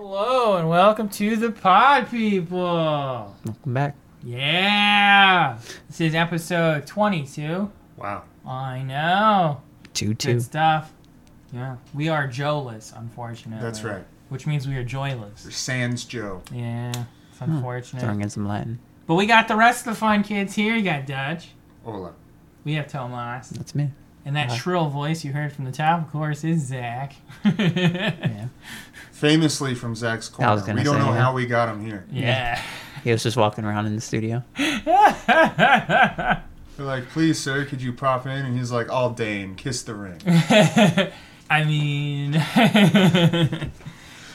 Hello and welcome to the Pod People. Welcome back. Yeah, this is episode 22. Wow. I know, Two two. good stuff. Yeah, we are Joeless, unfortunately. That's right. Which means we are joyless. Sans Joe. Yeah, it's Hmm. unfortunate. Throwing in some Latin. But we got the rest of the fun kids here. You got Dutch. Hola. We have Tomas. That's me. And that Hi. shrill voice you heard from the top, of course, is Zach. Yeah. Famously from Zach's Corner. I was gonna we don't say, know yeah. how we got him here. yeah. He was just walking around in the studio. They're like, please, sir, could you pop in? And he's like, all Dane, kiss the ring. I mean,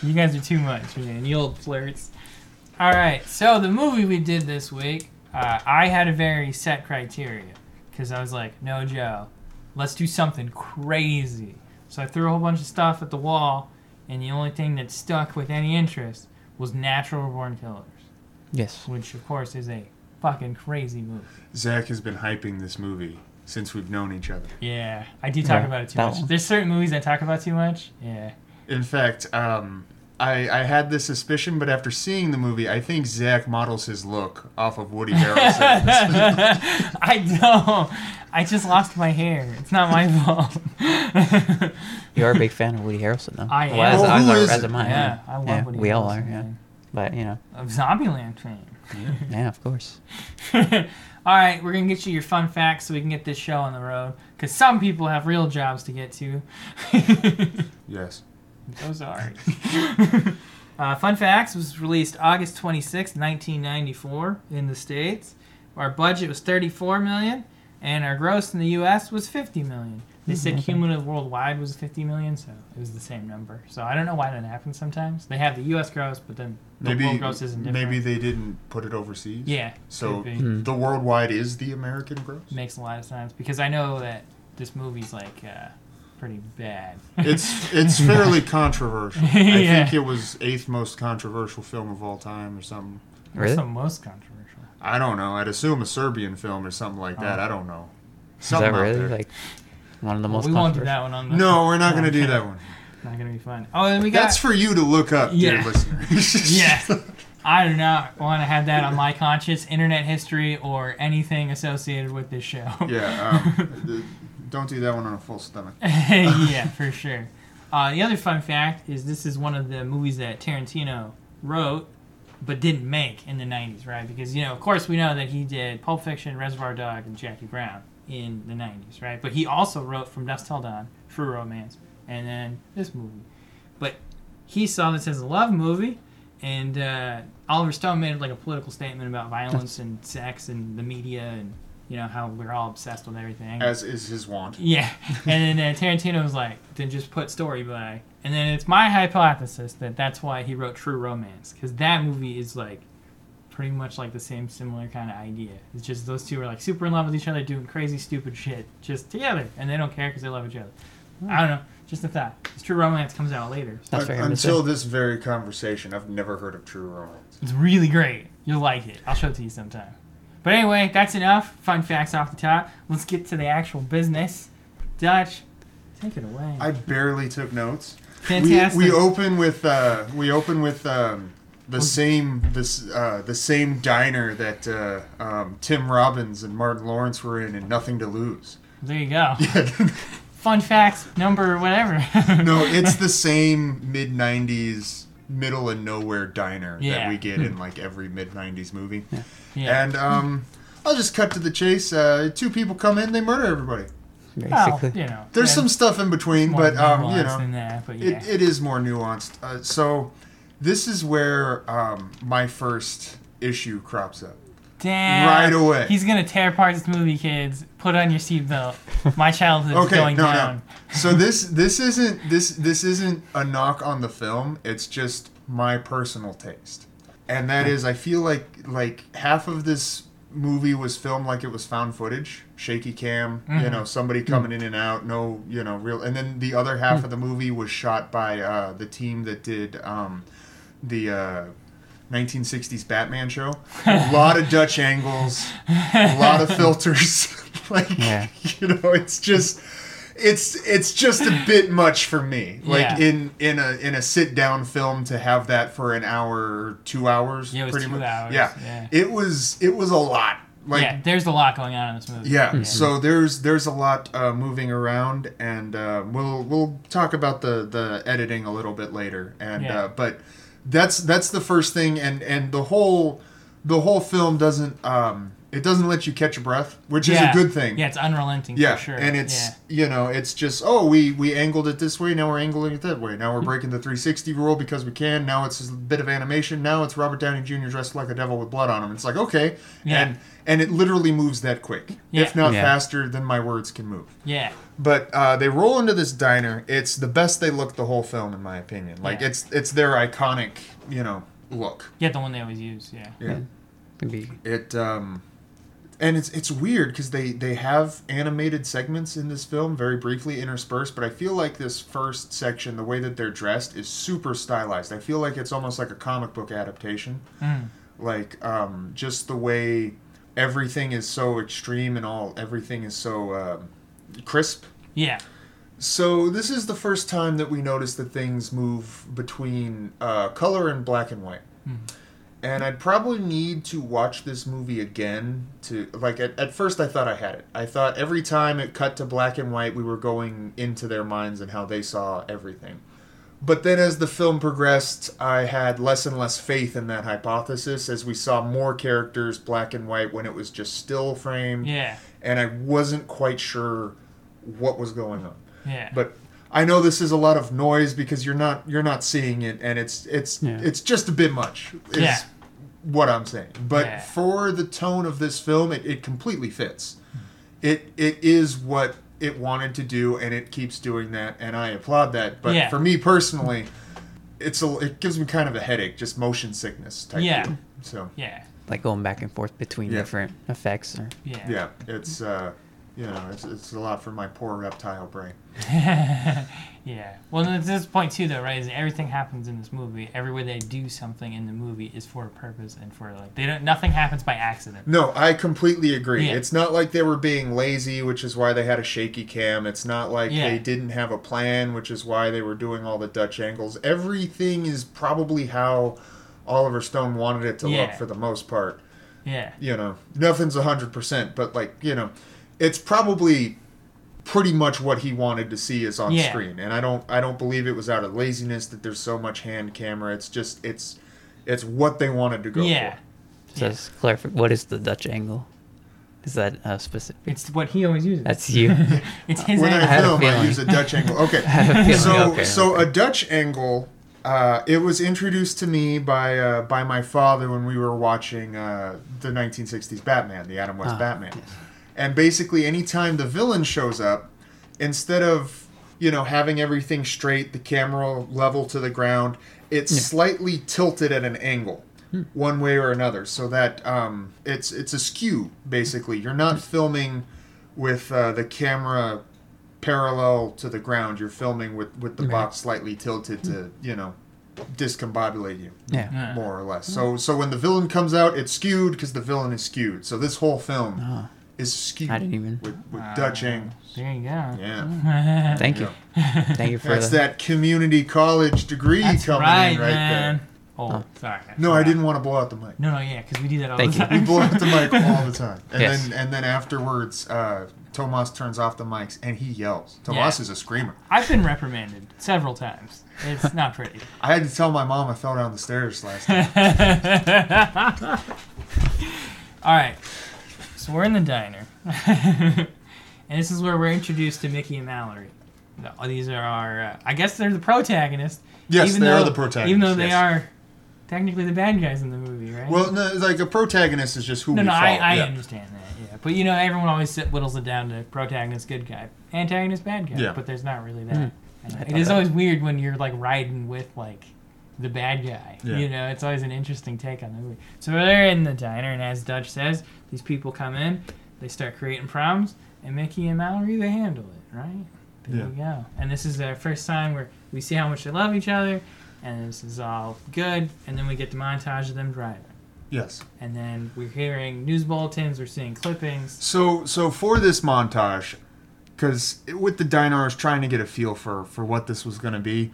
you guys are too much, man. You old flirts. All right, so the movie we did this week, uh, I had a very set criteria because I was like, no, Joe, let's do something crazy. So I threw a whole bunch of stuff at the wall, and the only thing that stuck with any interest was Natural Born Killers, Yes. which of course is a fucking crazy movie. Zach has been hyping this movie since we've known each other. Yeah, I do talk Yeah, about it too much. one. There's certain movies I talk about too much. Yeah. In fact, um, I, I had this suspicion, but after seeing the movie, I think Zach models his look off of Woody Harrelson. I don't. I just lost my hair. It's not my fault. You are a big fan of Woody Harrelson, though. I Well, am. as, as, who are- is as am I. yeah, I love Yeah, Woody we all Harrelson, are, yeah. man. But, you know, Of Zombieland fame. yeah, of course. all right, we're gonna get you your fun facts so we can get this show on the road. Cause some people have real jobs to get to. yes. I'm so sorry. uh, Fun Facts was released August 26, 1994 in the States. Our budget was 34 million and our gross in the US was 50 million. They said Okay. cumulative worldwide was 50 million, so it was the same number. So I don't know why that happens sometimes. They have the US gross, but then the Maybe world gross isn't different. maybe they didn't put it overseas. yeah. So could be. Hmm. the worldwide is the American gross. makes a lot of sense because I know that this movie's like uh, pretty bad. It's it's fairly controversial. I think it was eighth most controversial film of all time or something. What's Really? the most controversial? I don't know. I'd assume a Serbian film or something like that. Oh. I don't know. Is that really, like, one of the Well, most we won't do that one on the. no, we're not going to do that one. Not gonna be fun. Oh, and we got. That's for you to look up, Yeah. dear listeners. yeah. I do not want to have that on my conscience, internet history, or anything associated with this show. yeah. Um, th- don't do that one on a full stomach. yeah, for sure. Uh, the other fun fact is this is one of the movies that Tarantino wrote but didn't make in the 90s, right? Because, you know, of course, we know that he did Pulp Fiction, Reservoir Dog, and Jackie Brown in the 90s, right? But he also wrote From Dusk Till Dawn, True Romance, and then this movie. But he saw this as a love movie, and uh, Oliver Stone made like a political statement about violence and sex and the media and, you know, how we're all obsessed with everything. As is his wont. Yeah, and then uh, Tarantino was like, then just put story by. And then it's my hypothesis that that's why he wrote True Romance, because that movie is like pretty much like the same similar kind of idea. It's just those two are like super in love with each other, doing crazy, stupid shit just together, and they don't care because they love each other. I don't know, just a thought. 'Cause True Romance comes out later. So That's fair. Until this very conversation, I've never heard of True Romance. it's really great. You'll like it. I'll show it to you sometime. But anyway, that's enough fun facts off the top. Let's get to the actual business. Dutch, take it away. I barely took notes. Fantastic. We, we open with uh, we open with um, the same this uh, the same diner that uh, um, Tim Robbins and Martin Lawrence were in, and Nothing to Lose. There you go. Yeah. Fun facts, number whatever. no, it's the same mid '90s middle and nowhere diner Yeah. that we get in like every mid '90s movie. yeah. And um, I'll just cut to the chase. Uh, two people come in, they murder everybody. well, Basically. you know, There's yeah, some stuff in between, but um, you know, that, but yeah. It, it is more nuanced. Uh, so, this is where um, my first issue crops up. Damn. right away. He's gonna tear apart this movie, kids. Put on your seatbelt. My childhood's Okay, going no, down. So this this isn't this this isn't a knock on the film. It's just my personal taste, and that is I feel like like half of this movie was filmed like it was found footage, shaky cam, you Mhm. know, somebody coming in and out, no, you know, real. And then the other half of the movie was shot by uh, the team that did um, the. Uh, 1960s Batman show. A lot of Dutch angles, a lot of filters. like, Yeah. you know, it's just it's it's just a bit much for me. Like Yeah. in in a in a sit down film to have that for an hour or two hours. Yeah, it was pretty two much. hours, Yeah. yeah. it was it was a lot. Like yeah, there's a lot going on in this movie. Yeah, so there's there's a lot uh, moving around, and uh, we'll we'll talk about the the editing a little bit later. And Yeah. uh, but that's that's the first thing, and and the whole the whole film doesn't um it doesn't let you catch your breath, which Yeah. is a good thing. Yeah, it's unrelenting Yeah, for sure. and it's yeah. you know it's just oh we we angled it this way now we're angling it that way now we're breaking the 360 rule because we can now it's a bit of animation now it's Robert Downey Jr. dressed like a devil with blood on him it's like okay Yeah. and and it literally moves that quick Yeah. if not Yeah. faster than my words can move yeah. but uh, they roll into this diner it's the best they look the whole film in my opinion like Yeah. it's it's their iconic you know look Yeah, the one they always use. Yeah. yeah Maybe it um and it's it's weird because they they have animated segments in this film very briefly interspersed but i feel like this first section the way that they're dressed is super stylized i feel like it's almost like a comic book adaptation Mm. like um just the way everything is so extreme and all everything is so um, crisp Yeah. so this is the first time that we notice that things move between uh, color and black and white. And I'd probably need to watch this movie again to like at, at first I thought I had it. I thought every time it cut to black and white we were going into their minds and how they saw everything. But then as the film progressed, I had less and less faith in that hypothesis as we saw more characters black and white when it was just still frame Yeah. and I wasn't quite sure what was going on Yeah. but I know this is a lot of noise because you're not you're not seeing it, and it's it's Yeah. it's just a bit much. Is Yeah. what I'm saying. But Yeah. for the tone of this film, it, it completely fits. It it is what it wanted to do, and it keeps doing that, and I applaud that. But Yeah. for me personally, it's a it gives me kind of a headache, just motion sickness type. Yeah. Deal. So yeah. like going back and forth between Yeah. different effects or Yeah. yeah, it's uh, you know it's it's a lot for my poor reptile brain. yeah. Well, at this point too, though, right? Is everything happens in this movie. Everywhere they do something in the movie is for a purpose and for like they don't. Nothing happens by accident. No, I completely agree. Yeah. It's not like they were being lazy, which is why they had a shaky cam. It's not like Yeah. they didn't have a plan, which is why they were doing all the Dutch angles. Everything is probably how Oliver Stone wanted it to look for the most part. Yeah. You know, nothing's 100%, but like, you know, it's probably pretty much what he wanted to see is on Yeah. screen. And I don't I don't believe it was out of laziness that there's so much hand camera. It's just it's it's what they wanted to go Yeah. for. Just clarify, what is the Dutch angle? Is that uh, specific? It's what he always uses. That's you. it's his when angle. had I a film, I feeling. use a Dutch angle. Okay, feeling, so okay, so okay. a Dutch angle. Uh, it was introduced to me by uh, by my father when we were watching uh, the 1960s Batman, the Adam West Ah, Batman. yes. And basically, anytime the villain shows up, instead of you know having everything straight, the camera level to the ground, it's slightly tilted at an angle, Hmm. one way or another, so that um, it's it's askew. Basically, you're not filming with uh, the camera parallel to the ground. You're filming with with the Right. box slightly tilted to you know discombobulate you yeah. Yeah. more or less. So so when the villain comes out, it's skewed because the villain is skewed. So this whole film Ah, is skewed I didn't even. with, with Ah, Dutch angles. There you go. Yeah. Thank you. Yeah. Thank you for That's the. that community college degree That's coming right, in right man. there. Oh, Oh. sorry. No, I didn't want to blow out the mic. No, no, yeah, because we do that all Thank the you. time. We blow out the mic all the time, and Yes. then and then afterwards, uh, Tomas turns off the mics and he yells. Tomas Yeah. is a screamer. I've been reprimanded several times. It's not pretty. I had to tell my mom I fell down the stairs last night. All right. So we're in the diner. and this is where we're introduced to Mickey and Mallory. These are our, uh, I guess they're the protagonists. Yes, even they though, are the protagonists. Even though they yes. are technically the bad guys in the movie, right? Well, no, like a protagonist is just who no, we no, follow. I, I yeah. understand that, yeah. But you know, everyone always whittles it down to protagonist, good guy, antagonist, bad guy. Yeah. But there's not really that. And I It thought is that- always weird when you're like riding with like the bad guy. Yeah. You know, it's always an interesting take on the movie. So they're in the diner, and as Dutch says, these people come in, they start creating problems, and Mickey and Mallory they handle it, right? There Yeah. you go. And this is their first time where we see how much they love each other, and this is all good. And then we get the montage of them driving. Yes. And then we're hearing news bulletins, we're seeing clippings. So so for this montage, because with the diner, I was trying to get a feel for for what this was going to be,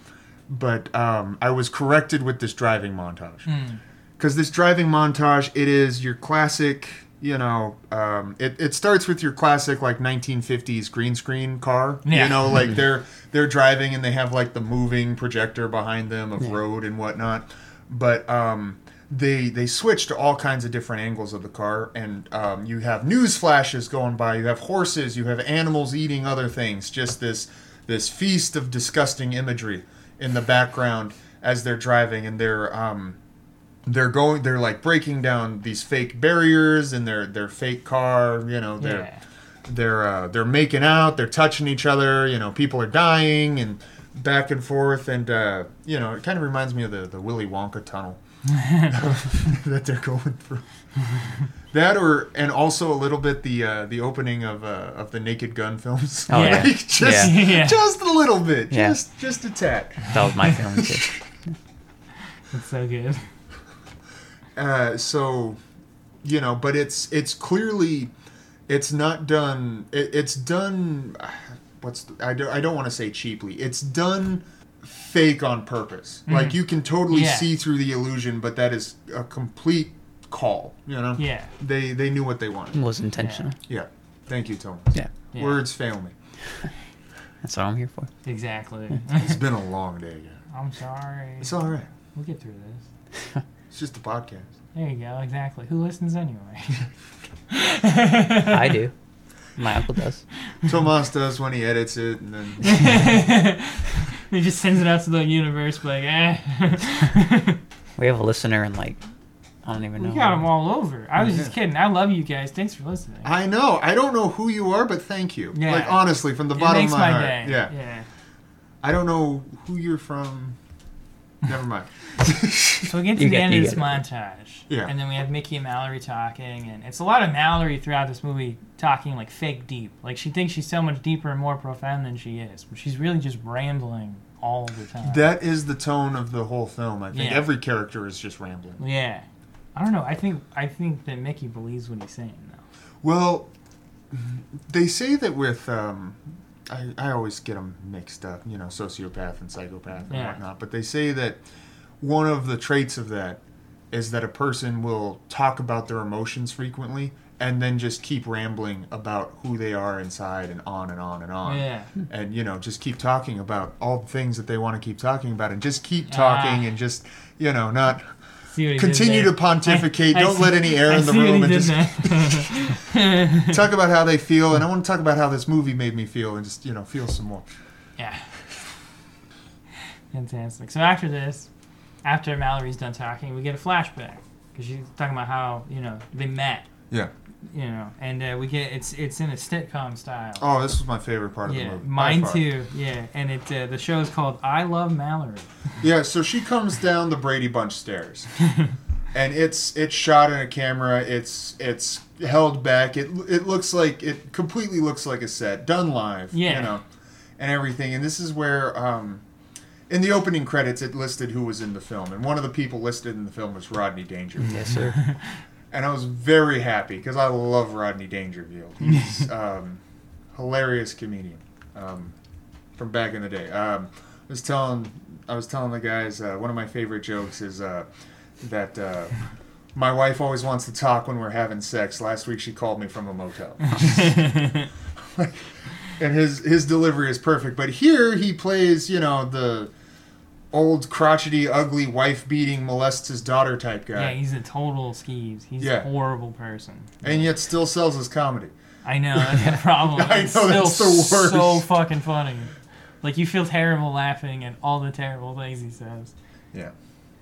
but um, I was corrected with this driving montage. Hmm. Because this driving montage, it is your classic. You know, um, it, it starts with your classic like 1950s green screen car. Yeah. You know, like they're they're driving and they have like the moving projector behind them of road and whatnot. But um, they they switch to all kinds of different angles of the car, and um, you have news flashes going by. You have horses. You have animals eating other things. Just this this feast of disgusting imagery in the background as they're driving, and they're um, they're going they're like breaking down these fake barriers in their their fake car. You know they're Yeah. they're uh, they're making out, they're touching each other. You know, people are dying and back and forth, and uh, you know, it kind of reminds me of the the Willy Wonka tunnel that they're going through. That or and also a little bit the uh, the opening of uh, of the Naked Gun films. Oh, yeah. Like, just Yeah. Yeah. just a little bit, Yeah. just just a tad. That was my feeling too. It's so good. Uh, so you know but it's it's clearly it's not done it, it's done what's the, I, do, I don't want to say cheaply it's done fake on purpose like you can totally Mm-hmm. Yeah. see through the illusion but that is a complete call you know Yeah. they they knew what they wanted. It was intentional. yeah thank you thomas Yeah. Yeah. words fail me That's all I'm here for. Exactly. it's been a long day yeah. I'm sorry. it's all right We'll get through this. it's just a podcast There you go. Exactly. Who listens anyway? I do. My uncle does. tomas does when he edits it and then he just sends it out to the universe, like, eh. We have a listener in like I don't even know. we got them all over. I was just kidding. I love you guys. Thanks for listening. I know. I don't know who you are, but thank you. Yeah. Like honestly, from the it bottom makes of my, my, heart. day. Yeah. Yeah. I don't know who you're from. Never mind. So we get to You the get- end of this get it. montage. Yeah. And then we have Mickey and Mallory talking, and it's a lot of Mallory throughout this movie talking like fake deep. Like she thinks she's so much deeper and more profound than she is, but she's really just rambling all the time. that is the tone of the whole film. I think Yeah. every character is just rambling. yeah. I don't know. I think I think that Mickey believes what he's saying though. Well, they say that with um, I, I always get them mixed up. You know, sociopath and psychopath and Yeah. whatnot. But they say that one of the traits of that is that a person will talk about their emotions frequently and then just keep rambling about who they are inside and on and on and on. Yeah. and you know just keep talking about all the things that they want to keep talking about and just keep talking Ah. and just you know not See what he did continue to pontificate I- I don't see- let any air I in the room and just talk about how they feel and i want to talk about how this movie made me feel and just you know feel some more Yeah. Fantastic. So after this, after Mallory's done talking, we get a flashback because she's talking about how you know they met. yeah You know, and uh, we get it's it's in a sitcom style. oh this was my favorite part of the yeah, movie by mine too. Yeah, and it uh, the show is called I Love Mallory. yeah so she comes down the brady bunch stairs and it's it's shot in a camera it's it's held back it it looks like it completely looks like a set done live Yeah. you know and everything and this is where um in the opening credits it listed who was in the film and one of the people listed in the film was rodney dangerfield Yes, sir. and i was very happy because i love rodney dangerfield he's um hilarious comedian um from back in the day um I was telling I was telling the guys uh, one of my favorite jokes is uh, that uh, my wife always wants to talk when we're having sex. Last week she called me from a motel, and his his delivery is perfect. But here he plays you know the old crotchety, ugly, wife beating, molests his daughter type guy, Yeah, he's a total skeeves. He's Yeah. a horrible person. and yet still sells his comedy. I know that's the problem. I It's know, still that's the worst. so fucking funny. Like you feel terrible laughing at all the terrible things he says. Yeah.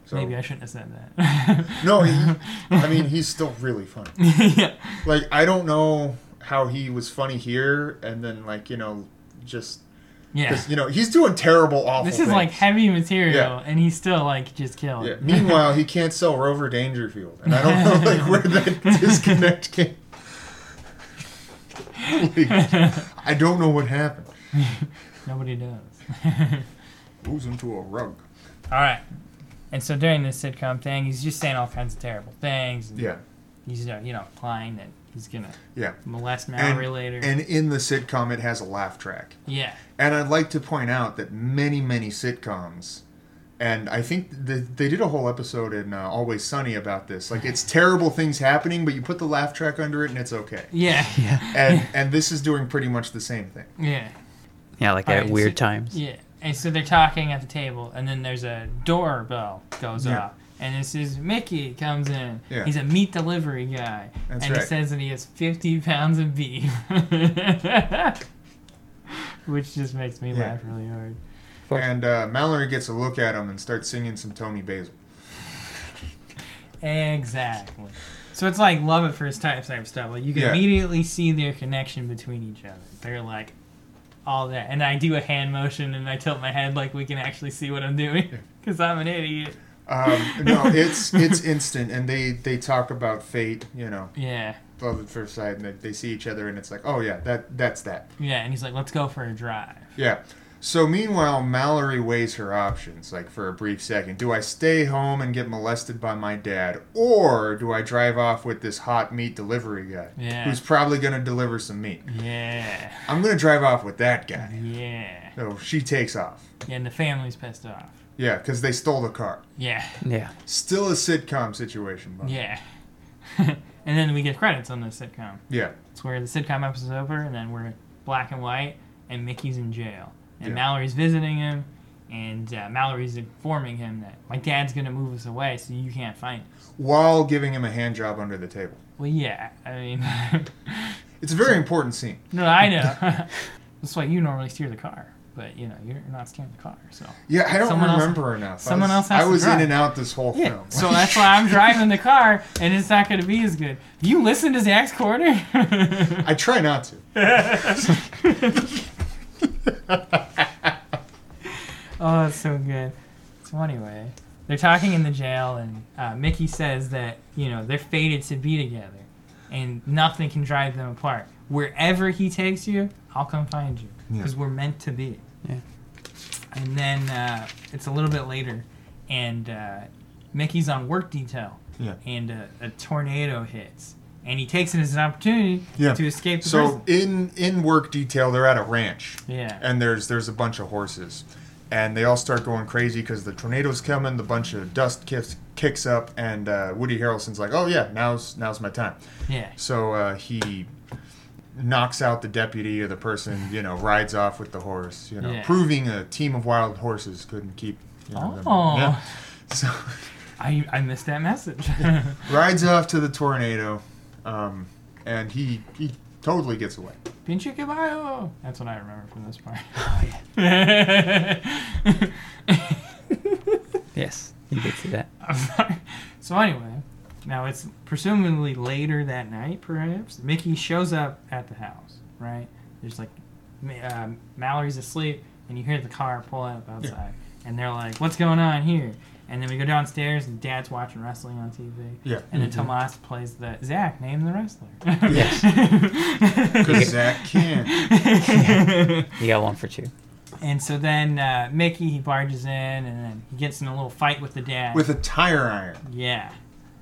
So, Maybe I shouldn't have said that. no, he, I mean he's still really funny. yeah. like I don't know how he was funny here and then like you know just Yeah. you know he's doing terrible awful This is things. like heavy material, Yeah. and he's still like just killed. yeah. meanwhile he can't sell rover dangerfield and i don't know like where that disconnect came Like, i don't know what happened Nobody does. Moves into a rug all right. And so during this sitcom thing, he's just saying all kinds of terrible things. and yeah He's uh, you know implying that he's gonna Yeah. molest Mallory And, later. and in the sitcom, it has a laugh track. yeah, And I'd like to point out that many, many sitcoms, and I think the, they did a whole episode in uh, Always Sunny about this. Like, it's terrible things happening, but you put the laugh track under it and it's okay. yeah, Yeah. And and this is doing pretty much the same thing. yeah, Yeah, like All at right, weird so- times. yeah. And so they're talking at the table, and then there's a doorbell goes Yeah. off. And this is Mickey comes in. Yeah. He's a meat delivery guy. That's and right. he says that he has 50 pounds of beef. Which just makes me Yeah. laugh really hard. And uh, Mallory gets a look at him and starts singing some Toni Basil. Exactly. So it's like love at first sight type stuff. Like you can Yeah. immediately see their connection between each other. They're like all that, and I do a hand motion and I tilt my head like we can actually see what I'm doing because I'm an idiot. Um, no, it's it's instant, and they they talk about fate, you know, Yeah, love at first sight, and they, they see each other, and it's like, oh yeah, that that's that. yeah, and he's like, "Let's go for a drive." Yeah. So meanwhile, Mallory weighs her options, like for a brief second. Do I stay home and get molested by my dad, or do I drive off with this hot meat delivery guy, Yeah. who's probably gonna deliver some meat? Yeah, I'm gonna drive off with that guy. yeah, So she takes off. yeah, and the family's pissed off. Yeah, because they stole the car. Yeah, Yeah. Still a sitcom situation, Bob. yeah. and then we get credits on the sitcom. Yeah. It's where the sitcom episode's over, and then we're black and white, and Mickey's in jail, and Yeah. Mallory's visiting him, and uh, Mallory's informing him that my dad's gonna move us away, so you can't find us. While giving him a hand job under the table. Well, yeah, I mean, It's a very important scene. no, I know. That's why you normally steer the car, but you know you're not steering the car, so Yeah, I don't Someone else- remember enough. someone I was, else I to was in and out this whole yeah. film. So that's why I'm driving the car, and it's not gonna be as good. You listen to Zach's corner. I try not to. Oh, that's so good. So anyway, they're talking in the jail, and uh, Mickey says that you know they're fated to be together, and nothing can drive them apart. Wherever he takes you, I'll come find you Yeah. because we're meant to be. Yeah. And then uh, it's a little bit later, and uh, Mickey's on work detail, Yeah. and uh, a tornado hits, and he takes it as an opportunity Yeah. to escape the So prison. in in work detail, they're at a ranch, Yeah. and there's there's a bunch of horses, and they all start going crazy because the tornado's coming. The bunch of dust kicks kicks up, and uh, Woody Harrelson's like, "Oh yeah, now's now's my time." Yeah. So uh, he knocks out the deputy or the person, you know, rides off with the horse, you know, Yeah. proving a team of wild horses couldn't keep. You know, them- Oh. yeah. So I, I missed that message. rides off to the tornado, um, and he he totally gets away. Pinche caballo. That's what I remember from this part. Oh, yeah. Yes. You did see that. so anyway, now it's presumably later that night, perhaps. Mickey shows up at the house, right? There's like Ma- um, Mallory's asleep, and you hear the car pull up outside, and they're like, "What's going on here?" And then we go downstairs, and Dad's watching wrestling on TV. Yeah. And then Mhm. Tomas plays the Zach, name the wrestler. Yes. Because Zach can. You got one for two. And so then uh, Mickey he barges in, and then he gets in a little fight with the dad. With a tire iron. yeah,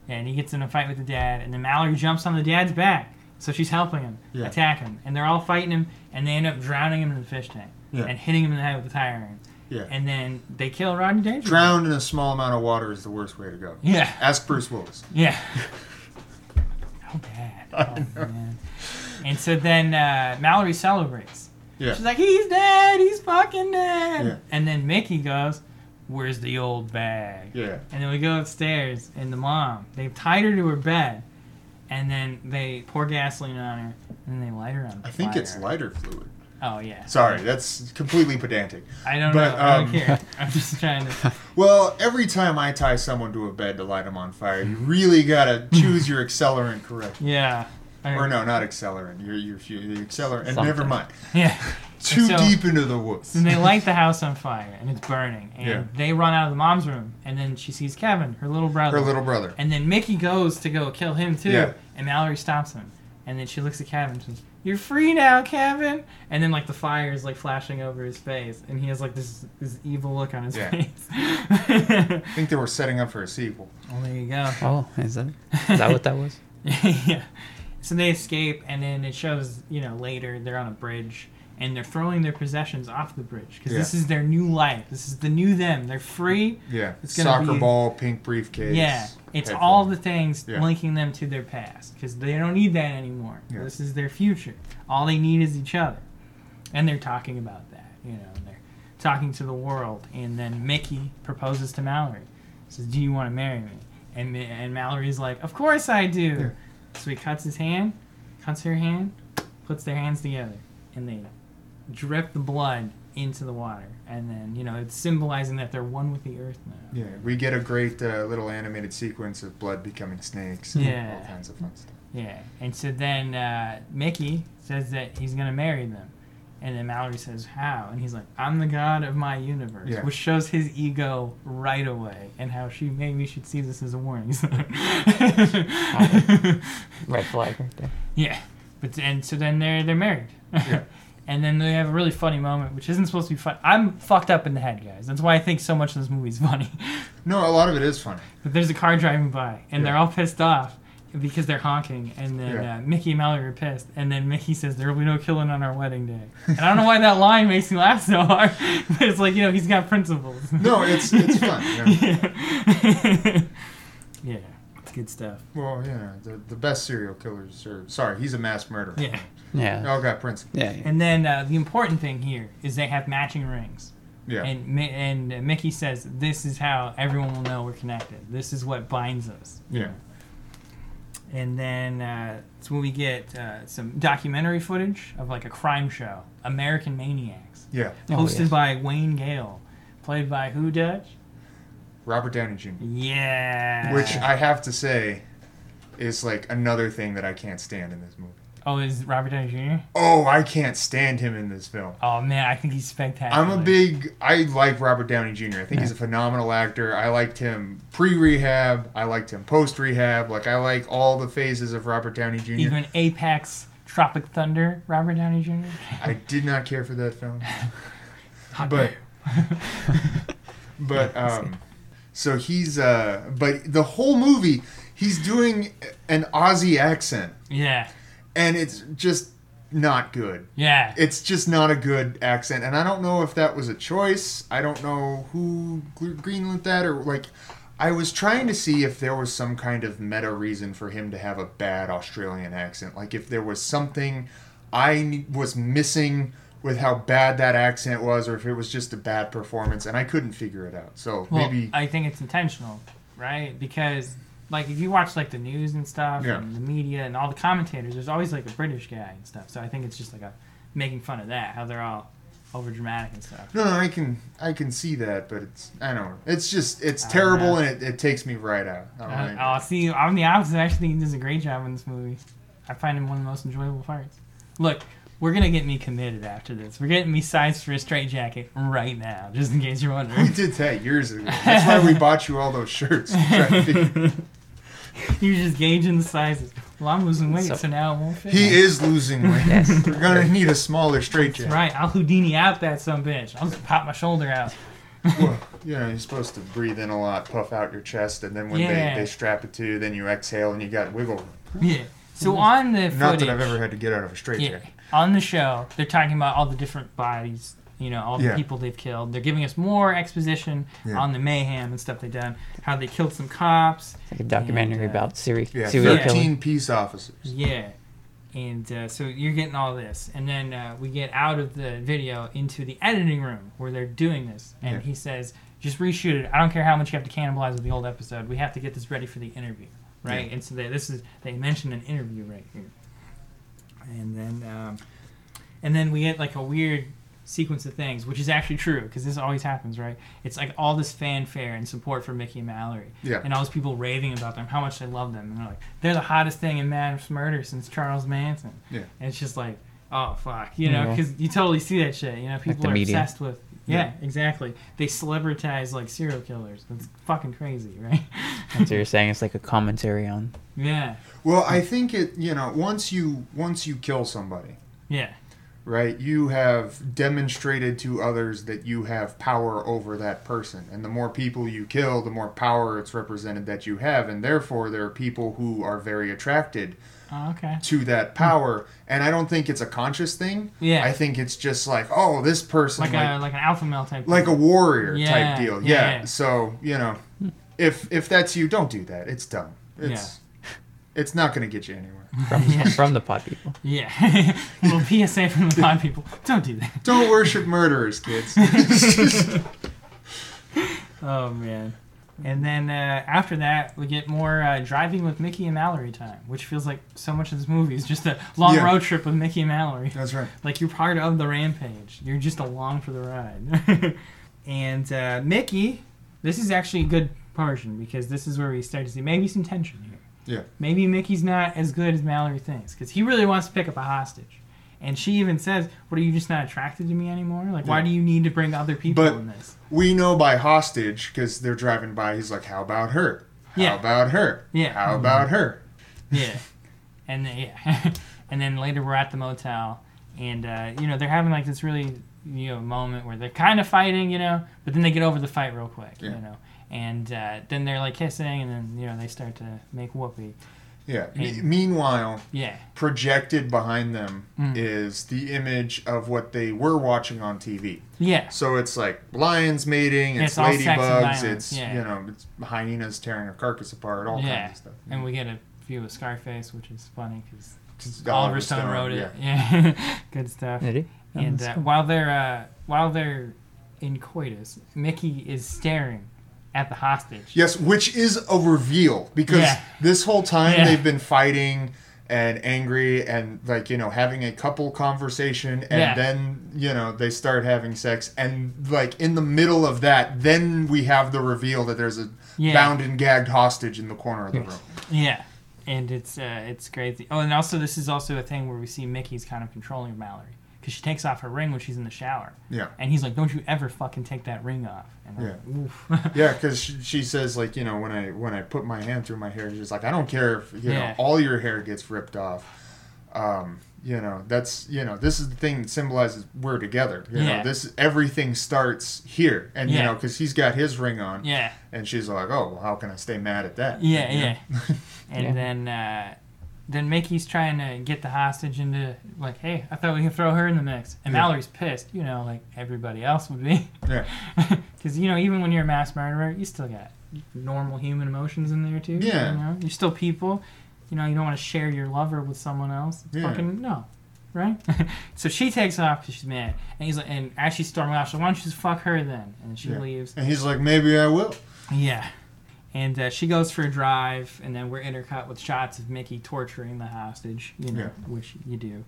and he gets in a fight with the dad, and then Mallory jumps on the dad's back, so she's helping him Yeah. attack him, and they're all fighting him, and they end up drowning him in the fish tank Yeah. and hitting him in the head with the tire iron, Yeah. and then they kill Rodney Dangerfield. Drowned in a small amount of water is the worst way to go. Yeah, Ask Bruce Willis. yeah. How bad. Oh, man. And so then uh, Mallory celebrates. Yeah. She's like, he's dead. He's fucking dead. Yeah. And then Mickey goes, where's the old bag? Yeah. And then we go upstairs, and the mom, they've tied her to her bed, and then they pour gasoline on her, and then they light her on fire. I think it's lighter fluid. Oh, yeah. Sorry, that's completely pedantic. I don't but, know. I don't um, care. I'm just trying to. Well, every time I tie someone to a bed to light them on fire, you really gotta choose your accelerant correctly. Yeah. I- Or no, not accelerant. Your your, fu- your accelerant. And never mind. Yeah. Too so- deep into the woods. And they light the house on fire, and it's burning. And Yeah. they run out of the mom's room, and then she sees Kevin, her little brother. Her little brother. And then Mickey goes to go kill him too, Yeah. and Mallory stops him. And then she looks at Kevin and says, "You're free now, Kevin." And then like the fire is like flashing over his face, and he has like this this evil look on his Yeah. face. I think they were setting up for a sequel. well, there you go. Oh, is that is that what that was? yeah. So they escape, and then it shows you know later they're on a bridge and they're throwing their possessions off the bridge because this is their new life. This is the new them. They're free. Yeah. It's gonna Soccer be- ball, pink briefcase. Yeah, it's headphone. all the things Yeah. linking them to their past because they don't need that anymore. Yeah. This is their future. All they need is each other, and they're talking about that. You know, and they're talking to the world. And then Mickey proposes to Mallory. Says, "Do you want to marry me?" And and Mallory's like, "Of course I do." So he cuts his hand, cuts her hand, puts their hands together, and they drip the blood into the water. And then you know it's symbolizing that they're one with the earth now. Yeah, we get a great uh, little animated sequence of blood becoming snakes and Yeah. all kinds of fun stuff. Yeah, and so then uh, Mickey says that he's gonna marry them, and then Mallory says, "How?" And he's like, "I'm the god of my universe," Yeah. which shows his ego right away, and how she maybe should see this as a warning sign. Red flag right there. yeah, but and so then they're they're married. Yeah. And then they have a really funny moment, which isn't supposed to be fun. I'm fucked up in the head, guys. That's why I think so much of this movie is funny. No, a lot of it is funny. But there's a car driving by, and they're all pissed off because they're honking. And then Yeah. uh, Mickey and Mallory are pissed. And then Mickey says, "There will be no killing on our wedding day." And I don't know why that line makes me laugh so hard, but it's like you know he's got principles. No, it's it's fun. Yeah. yeah. yeah, it's good stuff. Well, yeah, the, the best serial killers are sorry, he's a mass murderer. Yeah. They Yeah. all got principles. Yeah. yeah. And then uh, the important thing here is they have matching rings. Yeah. And and uh, Mickey says, "This is how everyone will know we're connected. This is what binds us." Yeah. And then uh, it's when we get uh, some documentary footage of like a crime show, American Maniacs, Yeah. Oh, hosted yes. by Wayne Gale, played by who, Dutch? Robert Downey Jr. Yeah. Which I have to say is like another thing that I can't stand in this movie. Oh is Robert Downey Jr. Oh, I can't stand him in this film. Oh man, I think he's spectacular. I'm a big. I like Robert Downey Jr. I think he's a phenomenal actor. I liked him pre rehab. I liked him post rehab. Like I like all the phases of Robert Downey Jr. even Apex, Tropic Thunder, Robert Downey Jr. I did not care for that film, but but um, so he's uh, but the whole movie he's doing an Aussie accent, yeah, and it's just not good. yeah. It's just not a good accent, and I don't know if that was a choice. I don't know who gr- greenlit that, or like, I was trying to see if there was some kind of meta reason for him to have a bad Australian accent, like if there was something I was missing with how bad that accent was, or if it was just a bad performance, and I couldn't figure it out. So Well, maybe, I think it's intentional, right? Because like if you watch like the news and stuff Yeah. and the media and all the commentators, there's always like a British guy and stuff. So I think it's just like a making fun of that, how they're all over dramatic and stuff. no, no, I can I can see that, but it's I don't know, it's just it's terrible, and it, it takes me right out. I don't Uh, oh, see, I'm the opposite. I actually think he does a great job in this movie. I find him one of the most enjoyable parts. Look, we're gonna get me committed after this. We're getting me sized for a straight jacket right now, just in case you're wondering. We did that years ago. That's why we bought you all those shirts. Trying to figure- You're just gauging the sizes. Well, I'm losing weight, so, So- now it won't fit. He is losing weight. Yes. We're gonna need a smaller straight That's jacket. right. I'll Houdini out that some bitch. I'll just pop my shoulder out. Well, you know, you're supposed to breathe in a lot, puff out your chest, and then when Yeah. they, they strap it to you, then you exhale and you got wiggle. Yeah. So on the footage, Not that I've ever had to get out of a straight yeah, jacket. on the show, they're talking about all the different bodies. You know, all the Yeah. people they've killed. They're giving us more exposition Yeah. on the mayhem and stuff they've done. How they killed some cops. Like a documentary And, uh, about serial Yeah, serial Yeah. 13 killing. peace officers. Yeah. And uh, so you're getting all this, and then uh, we get out of the video into the editing room where they're doing this, and Yeah. he says, "Just reshoot it. I don't care how much you have to cannibalize with the old episode. We have to get this ready for the interview, right?" Yeah. And so they, this is they mentioned an interview right here, and then um, and then we get like a weird sequence of things, which is actually true because this always happens, right? It's like all this fanfare and support for Mickey and Mallory, Yeah. and all those people raving about them, how much they love them, and they're like, they're the hottest thing in mass murder since Charles Manson. Yeah. And it's just like, oh fuck, you know, Yeah. because you totally see that shit. You know, people the are media. obsessed with. Yeah, exactly. They celebritize like serial killers. That's fucking crazy, right? That's what you're saying. It's like a commentary on. yeah, Well, I think it. You know, once you once you kill somebody, yeah, right? You have demonstrated to others that you have power over that person. And the more people you kill, the more power it's represented that you have. And therefore, there are people who are very attracted Oh, okay. to that power. And I don't think it's a conscious thing. Yeah. I think it's just like, oh, this person, Like, like, a like an alpha male type. like a warrior Yeah, type deal. yeah, Yeah. yeah. So, you know, if if that's you, don't do that. It's dumb. It's it's not going to get you anywhere. From, Yeah. from the pod people. Yeah. little PSA from the pod people. Don't do that. Don't worship murderers, kids. Oh man. And then uh, after that, we get more uh, driving with Mickey and Mallory time, which feels like so much of this movie is just a long Yeah. road trip with Mickey and Mallory. that's right. Like you're part of the rampage. You're just along for the ride. and uh, Mickey, this is actually a good portion because this is where we start to see maybe some tension here. Yeah. Maybe Mickey's not as good as Mallory thinks because he really wants to pick up a hostage. And she even says, "What are you just not attracted to me anymore? Like, why do you need to bring other people But- in this?" We know by hostage because they're driving by. He's like, "How about her? How Yeah. about her? Yeah. How about her?" Yeah, and then, yeah, and then later we're at the motel, and uh, you know they're having like this really you know moment where they're kind of fighting, you know, but then they get over the fight real quick, Yeah. you know, and uh, then they're like kissing, and then you know they start to make whoopee. Yeah. Me- And- meanwhile, Yeah, projected behind them Mm. is the image of what they were watching on TV. yeah, So it's like lions mating, it's, it's all sex and ladybugs, it's yeah. you know, it's hyenas tearing a carcass apart, all yeah, kinds of stuff. and we get a view of Scarface, which is funny because Just Oliver Stone wrote it. Yeah. Yeah, good stuff. Did? And uh, cool. while they're uh, while they're in coitus, Mickey is staring at the hostage. Yes, which is a reveal because Yeah. this whole time Yeah. they've been fighting and angry and like you know having a couple conversation and Yeah. then you know they start having sex and like in the middle of that then we have the reveal that there's a bound and gagged hostage in the corner of the room. Yeah, and it's uh, it's crazy. Oh, and also this is also a thing where we see Mickey's kind of controlling Mallory because she takes off her ring when she's in the shower, Yeah. and he's like, "Don't you ever fucking take that ring off." And Yeah. like, Yeah, because she, she says like you know when I when I put my hand through my hair, she's like I don't care if you Yeah. know all your hair gets ripped off. Um, you know that's you know this is the thing that symbolizes we're together. You Yeah. know this everything starts here, and you know because he's got his ring on, yeah, and she's like, oh well, how can I stay mad at that? yeah, You know? yeah. And Yeah. then uh, then Mickey's trying to get the hostage into like, "Hey, I thought we could throw her in the mix," and Yeah. Mallory's pissed, you know, like everybody else would be, yeah, because you know even when you're a mass murderer, you still got normal human emotions in there too. Yeah. you know, you're still people. You know, you don't want to share your lover with someone else. It's Yeah. Fucking no, right? so she takes off because she's mad, and he's like, and as she's storming off, so why don't you just fuck her then? And she Yeah. leaves. and he's like, maybe I will. Yeah. And uh, she goes for a drive, and then we're intercut with shots of Mickey torturing the hostage, you know, Yeah. which you do.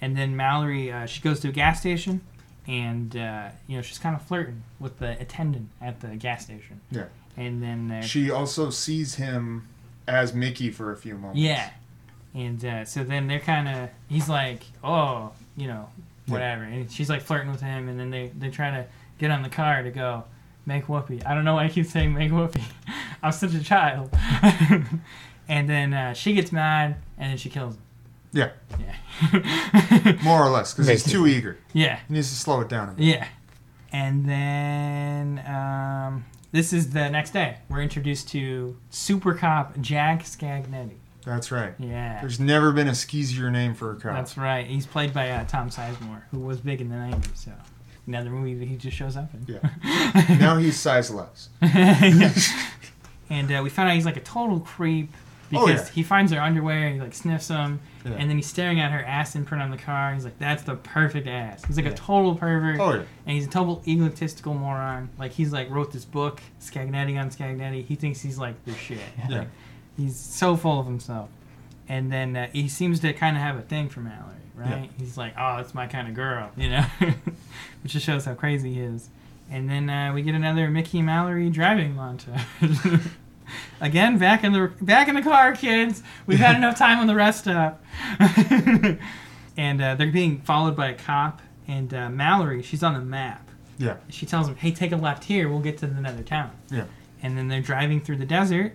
And then Mallory, uh, she goes to a gas station, and uh, you know she's kind of flirting with the attendant at the gas station. Yeah. And then uh, She also sees him as Mickey for a few moments. yeah, and uh, so then they're kind of he's like, oh, you know, Yeah. whatever, and she's like flirting with him, and then they they try to get on the car to go make whoopee. I don't know why I keep saying make whoopee. I'm such a child. and then uh, she gets mad, and then she kills him. Yeah. Yeah. more or less, because he's too eager. yeah. He needs to slow it down a bit. Yeah. And then um, this is the next day. We're introduced to Super Cop Jack Scagnetti. That's right. Yeah. There's never been a skeezier name for a cop. That's right. He's played by uh, Tom Sizemore, who was big in the 90s. So another movie that he just shows up in. Yeah. now he's size less. and uh, we found out he's like a total creep Oh, because yeah. he finds her underwear, and he like sniffs them, Yeah. and then he's staring at her ass imprint on the car. He's like, "That's the perfect ass." He's like Yeah. a total pervert. Oh yeah. and he's a total egotistical moron. Like he's like wrote this book, Scagnetti on Scagnetti. He thinks he's like the shit. Yeah. Like, he's so full of himself. And then uh, he seems to kind of have a thing for Mallory, right? He's like, oh, that's my kind of girl, you know, which just shows how crazy he is. And then uh, we get another Mickey Mallory driving montage. Again, back in the back in the car, kids. We've had enough time on the rest stop. and uh, they're being followed by a cop. And uh, Mallory, she's on the map. Yeah. She tells him, "Hey, take a left here. We'll get to another town." Yeah. And then they're driving through the desert,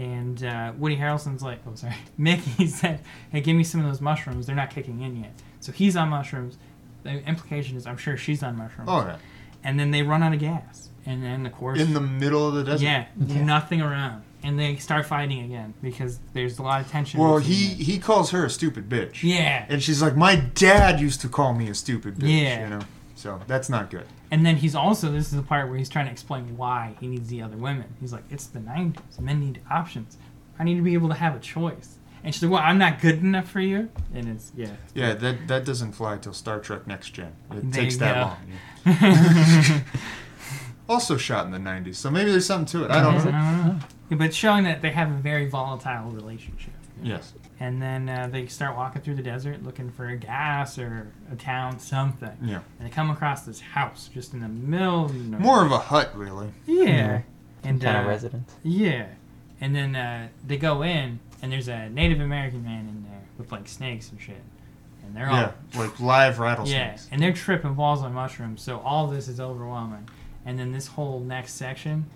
and uh, Woody Harrelson's like, "Oh, sorry." Mickey said, "Hey, give me some of those mushrooms. They're not kicking in yet." So he's on mushrooms. the implication is I'm sure she's on mushrooms. Oh yeah. And then they run out of gas, and then of course In the middle of the desert. yeah, Yeah. nothing around, and they start fighting again because there's a lot of tension. Well, he them. he calls her a stupid bitch. yeah, And she's like, my dad used to call me a stupid bitch. Yeah. You know. So that's not good. and then he's also this is the part where he's trying to explain why he needs the other women. He's like, it's the '90s, men need options. I need to be able to have a choice. And she's like, well, I'm not good enough for you. And it's yeah, Yeah, that that doesn't fly till Star Trek Next Gen. It There takes that long. yeah. also shot in the '90s, so maybe there's something to it. I don't I know. don't know. But showing that they have a very volatile relationship. Yes. And then uh, they start walking through the desert looking for a gas or a town, something. Yeah. And they come across this house just in the middle of nowhere. More of a hut, really. Yeah. And kind uh, of residence. Yeah. And then uh, they go in, and there's a Native American man in there with like snakes and shit. And they're all. Yeah, like live Yeah. rattlesnakes. And they're tripping balls on mushrooms, so all this is overwhelming. And then this whole next section.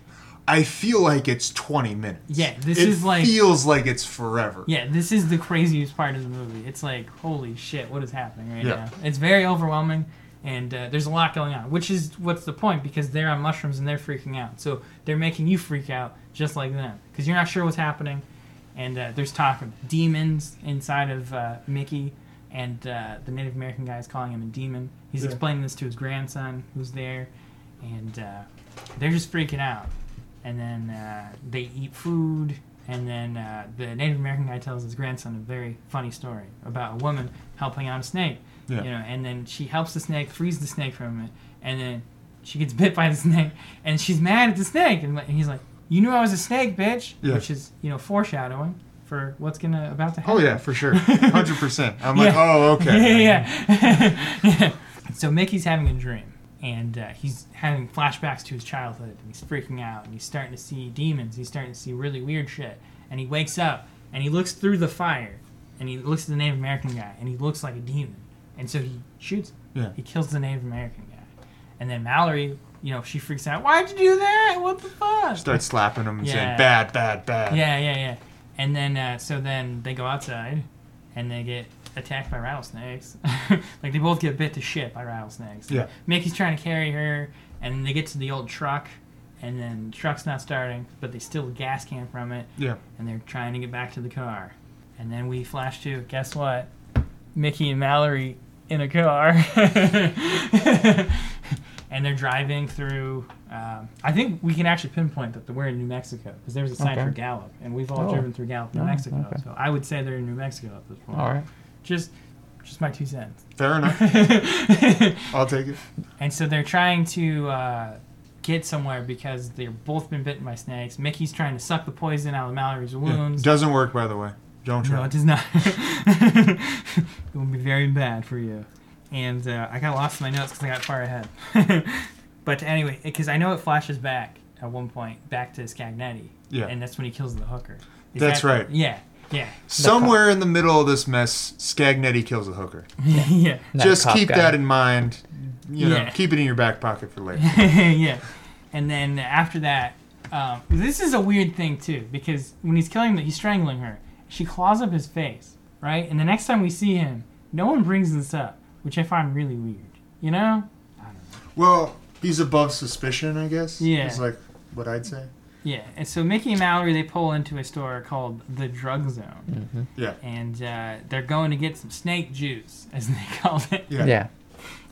I feel like it's 20 minutes. Yeah, this it is like. feels like it's forever. Yeah, this is the craziest part of the movie. It's like, holy shit, what is happening right Yeah. now? It's very overwhelming, and uh, there's a lot going on, which is what's the point because they're on mushrooms and they're freaking out. So they're making you freak out just like them because you're not sure what's happening, and uh, there's talk of demons inside of uh, Mickey, and uh, the Native American guy is calling him a demon. He's Yeah. explaining this to his grandson who's there, and uh, they're just freaking out. And then uh, they eat food, and then uh, the Native American guy tells his grandson a very funny story about a woman helping out a snake. Yeah. You know, and then she helps the snake, frees the snake from it, and then she gets bit by the snake, and she's mad at the snake, and, and he's like, "You knew I was a snake, bitch," Yeah. which is you know foreshadowing for what's gonna about to happen. Oh yeah, for sure, hundred percent. I'm like, oh okay. yeah, yeah. yeah. So Mickey's having a dream, and uh, he's having flashbacks to his childhood, and he's freaking out, and he's starting to see demons. He's starting to see really weird shit, and he wakes up, and he looks through the fire, and he looks at the Native American guy, and he looks like a demon, and so he shoots him. Yeah. He kills the Native American guy, and then Mallory, you know, she freaks out. Why'd you do that? What the fuck? starts slapping him and Yeah. saying bad, bad, bad. Yeah, yeah, yeah. And then uh, so then they go outside and they get attacked by rattlesnakes. like they both get bit to shit by rattlesnakes. Yeah. Mickey's trying to carry her and they get to the old truck and then the truck's not starting, but they steal a gas can from it Yeah. and they're trying to get back to the car. And then we flash to guess what? Mickey and Mallory in a car. and they're driving through. Um, I think we can actually pinpoint that we're in New Mexico because there's a sign Okay. for Gallup, and we've all Oh. driven through Gallup, New Oh, Mexico. okay. So I would say they're in New Mexico at this point. All right. Just, just my two cents. Fair enough. I'll take it. and so they're trying to uh, get somewhere because they've both been bitten by snakes. Mickey's trying to suck the poison out of Mallory's Yeah. wounds. Doesn't work, by the way. Don't try. No, it does not. it will be very bad for you. And uh, I got lost in my notes because I got far ahead. but anyway, because I know it flashes back at one point back to Scagnetti. Yeah. And that's when he kills the hooker. Is That's that- right. Yeah. Yeah. Somewhere in the middle of this mess, Scagnetti kills a hooker. yeah. That Just cop keep guy. that in mind. You know, Yeah. keep it in your back pocket for later. yeah. And then after that, um, this is a weird thing too because when he's killing, the, he's strangling her. She claws up his face, right? And the next time we see him, no one brings this up, which I find really weird. You know? Well, he's above suspicion, I guess. Yeah. Is like what I'd say. Yeah. And so Mickey and Mallory they pull into a store called the Drug Zone, hmm Yeah. and uh, they're going to get some snake juice, as they call it. Yeah. Yeah.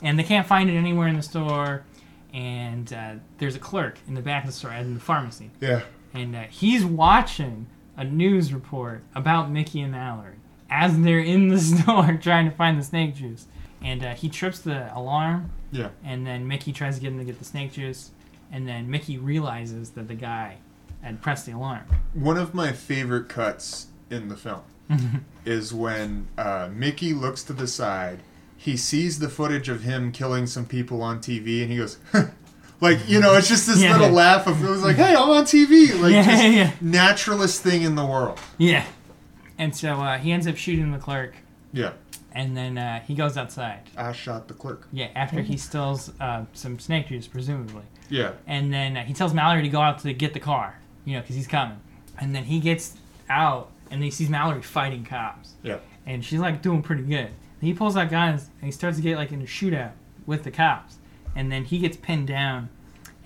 and they can't find it anywhere in the store. And uh, there's a clerk in the back of the store, as in the pharmacy, Yeah. and uh, he's watching a news report about Mickey and Mallory as they're in the store trying to find the snake juice. And uh, he trips the alarm, Yeah. and then Mickey tries to get him to get the snake juice, and then Mickey realizes that the guy had pressed the alarm. One of my favorite cuts in the film is when uh, Mickey looks to the side. He sees the footage of him killing some people on TV, and he goes, like you know, it's just this Yeah. little laugh of it was like, "Hey, I'm on TV!" Like Yeah, just yeah. naturalist thing in the world. Yeah. And so uh, he ends up shooting the clerk, Yeah, and then uh, he goes outside. I shot the clerk. Yeah, after he steals uh, some snake juice, presumably. Yeah, And then uh, he tells Mallory to go out to get the car, you know, because he's coming. And then he gets out, and he sees Mallory fighting cops. yeah, And she's like doing pretty good. And he pulls out guns and he starts to get like in a shootout with the cops. And then he gets pinned down,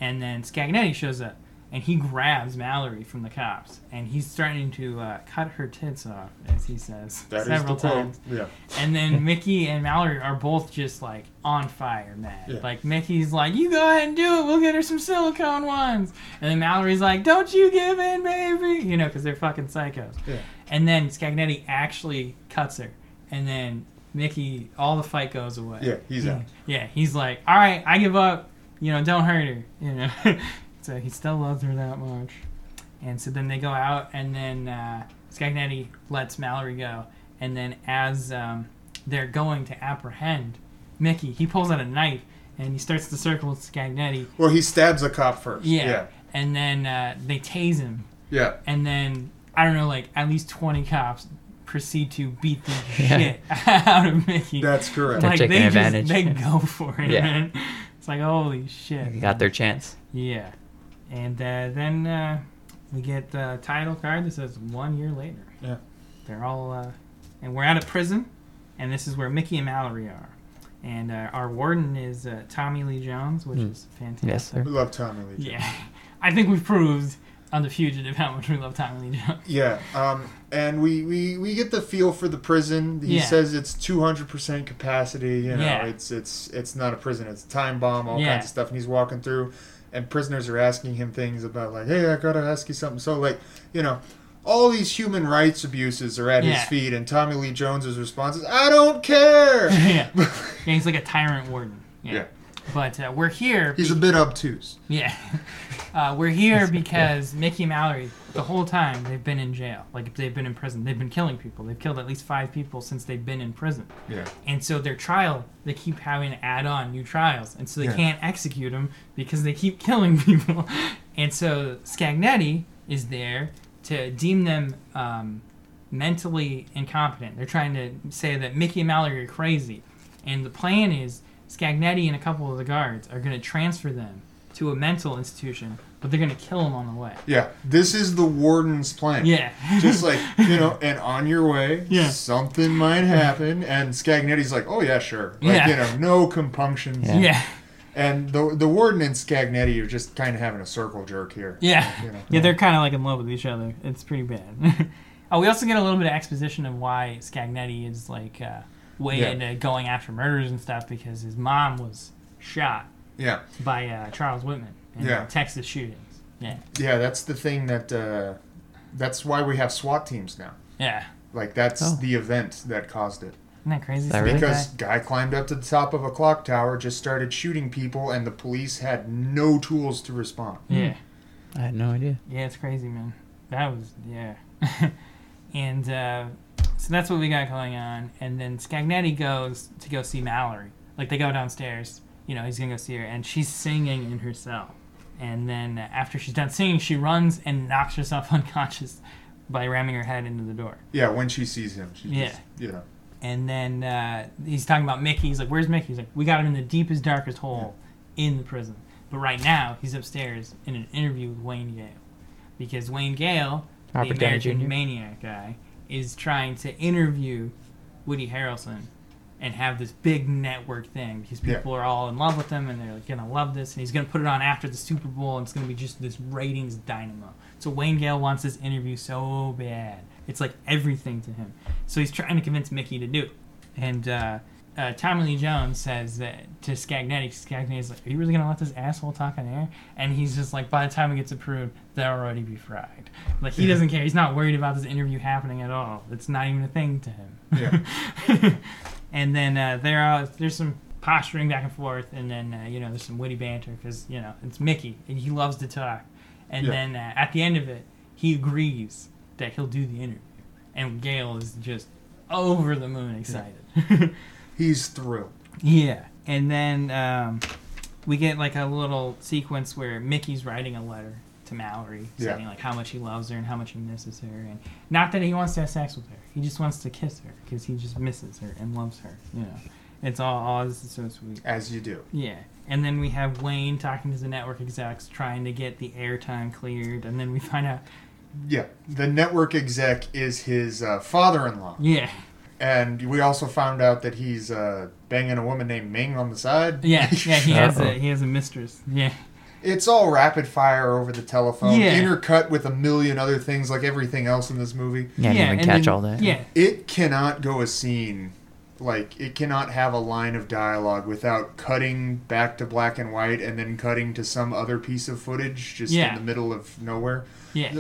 and then Scagnetti shows up and he grabs Mallory from the cops and he's starting to uh, cut her tits off, as he says That is several times. Yeah. And then Mickey and Mallory are both just like on fire, mad. Yeah. Like Mickey's like, "You go ahead and do it. We'll get her some silicone ones." And then Mallory's like, "Don't you give in, baby," you know, because they're fucking psychos. Yeah. And then Scagnetti actually cuts her, and then Mickey, all the fight goes away. Yeah, he's He- out. Yeah, he's like, "All right, I give up. You know, don't hurt her." You know, so he still loves her that much. And so then they go out, and then uh, Scagnetti lets Mallory go. And then as um, they're going to apprehend Mickey, he pulls out a knife and he starts to circle with Scagnetti. Well, he stabs a cop first. Yeah. Yeah. And then uh, they tase him. Yeah. And then, I don't know, like at least 20 cops proceed to beat the Yeah. shit out of Mickey. That's correct. They're like taking they advantage. just they go for it, Yeah. man. It's like holy shit. They got their chance. Yeah, and uh, then uh, we get the title card that says one year later. Yeah. They're all, uh, and we're out of prison, and this is where Mickey and Mallory are. And uh, our warden is uh, Tommy Lee Jones, which Hmm. is fantastic. Yes, sir. We love Tommy Lee. Jones. Yeah, I think we've proved on the fugitive how much we love Tommy Lee Jones. Yeah, um, and we, we, we get the feel for the prison. He Yeah. says it's two hundred percent capacity. You know, Yeah. it's it's it's not a prison. It's a time bomb. All Yeah. kinds of stuff. And he's walking through, and prisoners are asking him things about like, hey, I gotta ask you something. So like, you know, all these human rights abuses are at Yeah. his feet, and Tommy Lee Jones's response is, I don't care. yeah. yeah, he's like a tyrant warden. Yeah. Yeah. But uh, we're here. He's a bit obtuse. Yeah. Uh, we're here because Mickey and Mallory, the whole time, they've been in jail. Like, they've been in prison. They've been killing people. They've killed at least five people since they've been in prison. Yeah. And so their trial, they keep having to add on new trials. And so they Yeah. can't execute them because they keep killing people. And so Scagnetti is there to deem them um, mentally incompetent. They're trying to say that Mickey and Mallory are crazy. And the plan is Scagnetti and a couple of the guards are going to transfer them to a mental institution, but they're going to kill them on the way. Yeah. This is the warden's plan. Yeah. just like you know, and on your way, Yeah. something might happen. And Scagnetti's like, "Oh yeah, sure." Like Yeah. you know, no compunctions. Yeah. yeah. And the the warden and Scagnetti are just kind of having a circle jerk here. Yeah. You know. Yeah, they're kind of like in love with each other. It's pretty bad. oh, we also get a little bit of exposition of why Scagnetti is like uh, way Yeah. into going after murders and stuff because his mom was shot Yeah, by uh, Charles Whitman in Yeah. the Texas shootings. Yeah, yeah. That's the thing that. Uh, that's why we have SWAT teams now. yeah. Like that's Oh. the event that caused it. Isn't that crazy? Is that really? Because guy climbed up to the top of a clock tower, just started shooting people, and the police had no tools to respond. Yeah. I had no idea. Yeah, it's crazy, man. That was yeah. and uh, so that's what we got going on. And then Scagnetti goes to go see Mallory. Like they go downstairs. You know, he's gonna go see her, and she's singing in her cell. And then uh, after she's done singing, she runs and knocks herself unconscious by ramming her head into the door. Yeah, when she sees him, she Yeah. just, you know. And then uh, he's talking about Mickey. He's like, "Where's Mickey?" He's like, "We got him in the deepest, darkest hole in the prison." But right now, he's upstairs in an interview with Wayne Gale, because Wayne Gale, Robert the American Jr.. Maniac guy, is trying to interview Woody Harrelson and have this big network thing because Yeah. people are all in love with him and they're like, gonna love this. And he's gonna put it on after the Super Bowl, and it's gonna be just this ratings dynamo. So Wayne Gale wants this interview so bad. It's like everything to him. So he's trying to convince Mickey to do it. And uh, uh, Tommy Lee Jones says that to Scagnetti, Scagnetti's like, "Are you really gonna let this asshole talk on air?" And he's just like, "By the time it gets approved, they'll already be fried." Like he doesn't care. He's not worried about this interview happening at all. It's not even a thing to him. Yeah. and then uh, there are there's some posturing back and forth, and then uh, you know there's some witty banter because you know it's Mickey and he loves to talk. And Yeah. then uh, at the end of it, he agrees that he'll do the interview, and Gale is just over the moon excited. He's through. Yeah, and then um, we get like a little sequence where Mickey's writing a letter to Mallory Yeah. saying like how much he loves her and how much he misses her, and not that he wants to have sex with her. He just wants to kiss her because he just misses her and loves her. You know, it's all all this is so sweet. As you do. Yeah, and then we have Wayne talking to the network execs trying to get the airtime cleared, and then we find out Yeah. The network exec is his uh, father in law. yeah. And we also found out that he's uh, banging a woman named Ming on the side. Yeah, yeah, he has a he has a mistress. Yeah, It's all rapid fire over the telephone, Yeah. intercut with a million other things like everything else in this movie. Yeah, I didn't even and catch then- all that. Yeah, It cannot go a scene like it cannot have a line of dialogue without cutting back to black and white and then cutting to some other piece of footage just Yeah. in the middle of nowhere. yeah,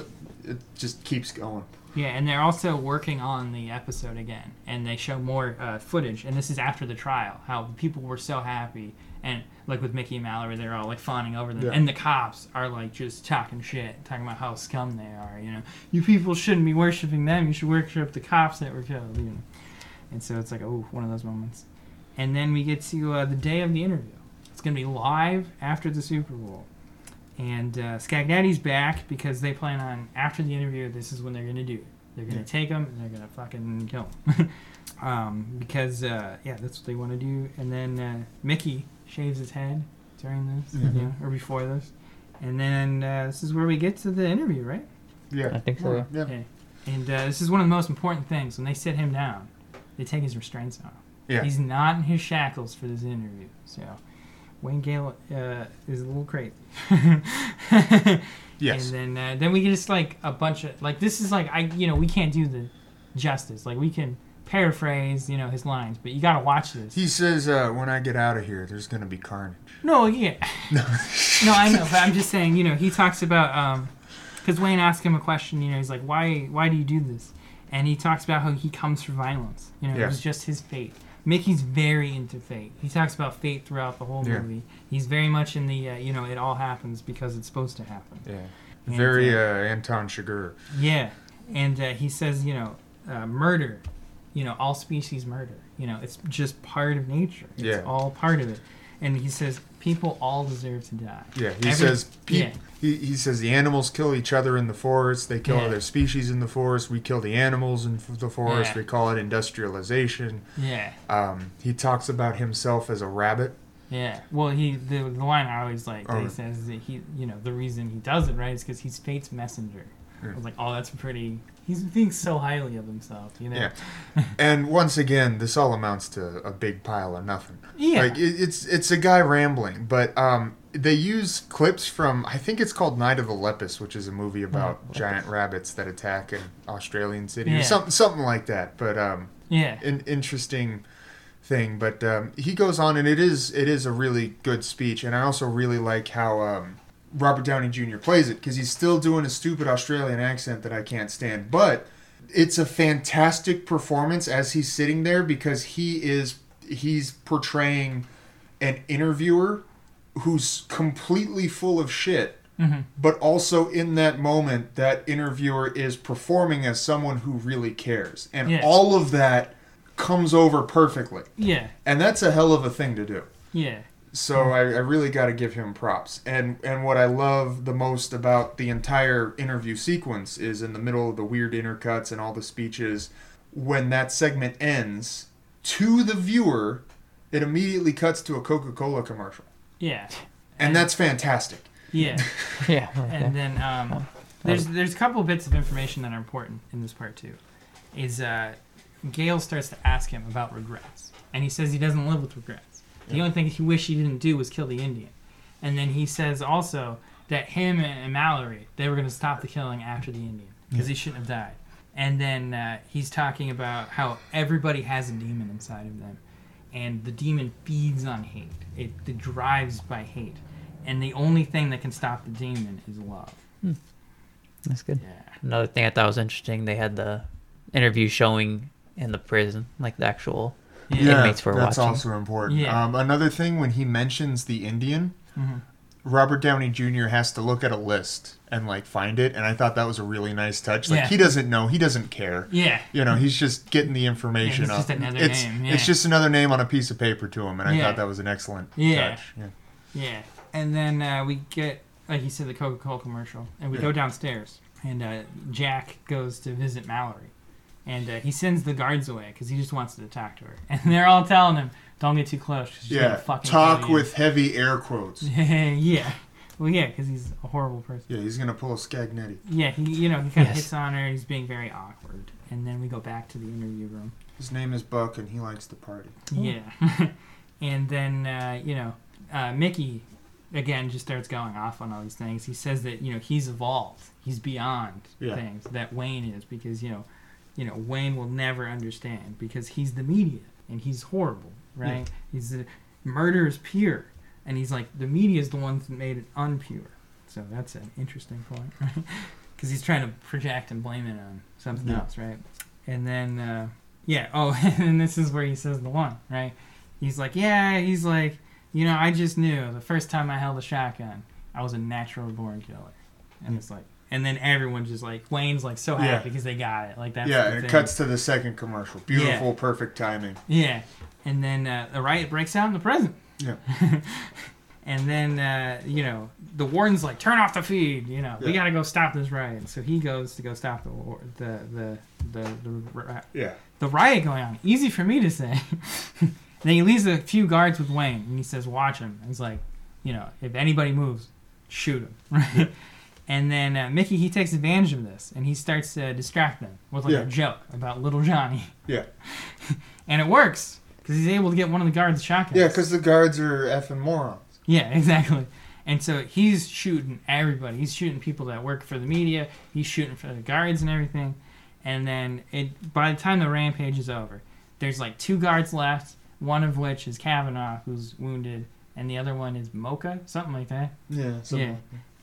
It just keeps going. Yeah, and they're also working on the episode again, and they show more uh, footage. And this is after the trial, how people were so happy, and like with Mickey and Mallory, they're all like fawning over them, Yeah. and the cops are like just talking shit, talking about how scum they are. You know, you people shouldn't be worshiping them. You should worship the cops that were killed. You know, and so it's like oh, one of those moments. And then we get to uh, the day of the interview. It's gonna be live after the Super Bowl. And uh, Scagnetti's back because they plan on after the interview. This is when they're gonna do it. They're gonna Yeah. take him and they're gonna fucking kill him. um, because uh, yeah, that's what they want to do. And then uh, Mickey shaves his head during this, Mhm. you know, or before this. And then uh, this is where we get to the interview, right? Yeah. I think so. Yeah. Okay. And uh, this is one of the most important things. When they sit him down, they take his restraints off. Yeah. He's not in his shackles for this interview. So Wayne Gale uh, is a little crazy. Yes. And then uh, then we get just like a bunch of like this is like I you know we can't do the justice like we can paraphrase you know his lines but you gotta watch this. He says, uh, "When I get out of here, there's gonna be carnage." no yeah No. no I know but I'm just saying you know he talks about um because Wayne asked him a question you know he's like why why do you do this and he talks about how he comes from violence you know it was just his fate. Mickey's very into fate. He talks about fate throughout the whole Yeah. movie. He's very much in the uh, you know it all happens because it's supposed to happen. Yeah. And, Very uh, uh, Anton Chigurh. Yeah, and uh, he says, you know, uh, murder, you know, all species murder. You know, it's just part of nature. It's Yeah. all part of it. And he says, people all deserve to die. Yeah, he Every- says pe- yeah. he, he says the animals kill each other in the forest. They kill Yeah. other species in the forest. We kill the animals in the forest. Yeah. We call it industrialization. Yeah, Um, he talks about himself as a rabbit. yeah. Well, he the, the line I always like, Oh. he says that he, you know, the reason he does it right is because he's fate's messenger. I was like, oh, that's pretty. He's thinks so highly of himself, you know. Yeah. And once again, this all amounts to a big pile of nothing. Yeah. Like it, it's it's a guy rambling, but um, they use clips from I think it's called Night of the Lepus, which is a movie about Oh, giant rabbits that attack an Australian city, Yeah. or something something like that. But um, yeah. an interesting thing. But um, he goes on, and it is it is a really good speech, and I also really like how um, Robert Downey Jr. plays it because he's still doing a stupid Australian accent that I can't stand, but it's a fantastic performance as he's sitting there because he is he's portraying an interviewer who's completely full of shit hmm but also in that moment that interviewer is performing as someone who really cares and Yeah. all of that comes over perfectly Yeah. and that's a hell of a thing to do Yeah. So I, I really got to give him props and and what i love the most about the entire interview sequence is in the middle of the weird intercuts and all the speeches when that segment ends to the viewer it immediately cuts to a coca-cola commercial Yeah. and that's fantastic Yeah. Yeah. and then um, there's there's a couple of bits of information that are important in this part too. Is uh, Gale starts to ask him about regrets, and he says he doesn't live with regrets. The Yeah. only thing he wished he didn't do was kill the Indian, and then he says also that him and Mallory they were going to stop the killing after the Indian because he shouldn't have died. And then uh, he's talking about how everybody has a demon inside of them, and the demon feeds on hate. It, it drives by hate, and the only thing that can stop the demon is love. That's good. Yeah. Another thing I thought was interesting, they had the interview showing in the prison, like the actual. Yeah. Inmates were that's watching. also important. Yeah. Um, another thing, when he mentions the Indian, Mhm. Robert Downey Jr. has to look at a list and like find it, and I thought that was a really nice touch. Like Yeah. he doesn't know, he doesn't care. Yeah. You know, he's just getting the information. It's just another it's, name. It's just another name on a piece of paper to him, and I thought that was an excellent Yeah. touch. Yeah. Yeah. And then uh, we get, like you said, the Coca Cola commercial, and we go downstairs, and uh, Jack goes to visit Mallory, and uh, he sends the guards away because he just wants to talk to her, and they're all telling him, "Don't get too close." she's gonna Yeah. fucking Talk with heavy air quotes. yeah. Well, yeah, because he's a horrible person. Yeah, he's gonna pull a Scagnetti. Yeah, he, you know, he kind of Yes. hits on her. He's being very awkward, and then we go back to the interview room, His name is Buck, and he likes to party. Yeah. and then, uh, you know, uh, Mickey, again, just starts going off on all these things. He says that, you know, he's evolved. He's beyond Yeah. things that Wayne is because, you know, you know, Wayne will never understand because he's the media and he's horrible, right? He's the murder is pure. And he's like, the media is the ones that made it unpure. So that's an interesting point, right? Because he's trying to project and blame it on something Yeah. else, right? And then, uh, yeah, oh, and this is where he says the one, right? He's like, yeah, he's like, you know, I just knew the first time I held a shotgun, I was a natural born killer. And it's like, and then everyone just like, Wayne's like so happy Yeah. because they got it. Like, that's yeah, and it thing. cuts to the second commercial. Beautiful, perfect timing. Yeah. And then uh, the riot breaks out in the prison. Yeah. and then, uh, you know, the warden's like, turn off the feed. You know, we got to go stop this riot. So he goes to go stop the war- the the the the, ri- Yeah. the riot going on. Easy for me to say. then he leaves a few guards with Wayne, and he says, "Watch him." He's like, you know, if anybody moves, shoot him. Right. And then uh, Mickey he takes advantage of this, and he starts to distract them with like Yeah. a joke about little Johnny, Yeah. and it works because he's able to get one of the guards shotguns. Yeah, because the guards are effing morons. Yeah, exactly. And so he's shooting everybody. He's shooting people that work for the media. He's shooting for the guards and everything. And then it by the time the rampage is over, there's like two guards left. One of which is Kavanaugh, who's wounded, and the other one is Mocha, something like that. Yeah. Yeah.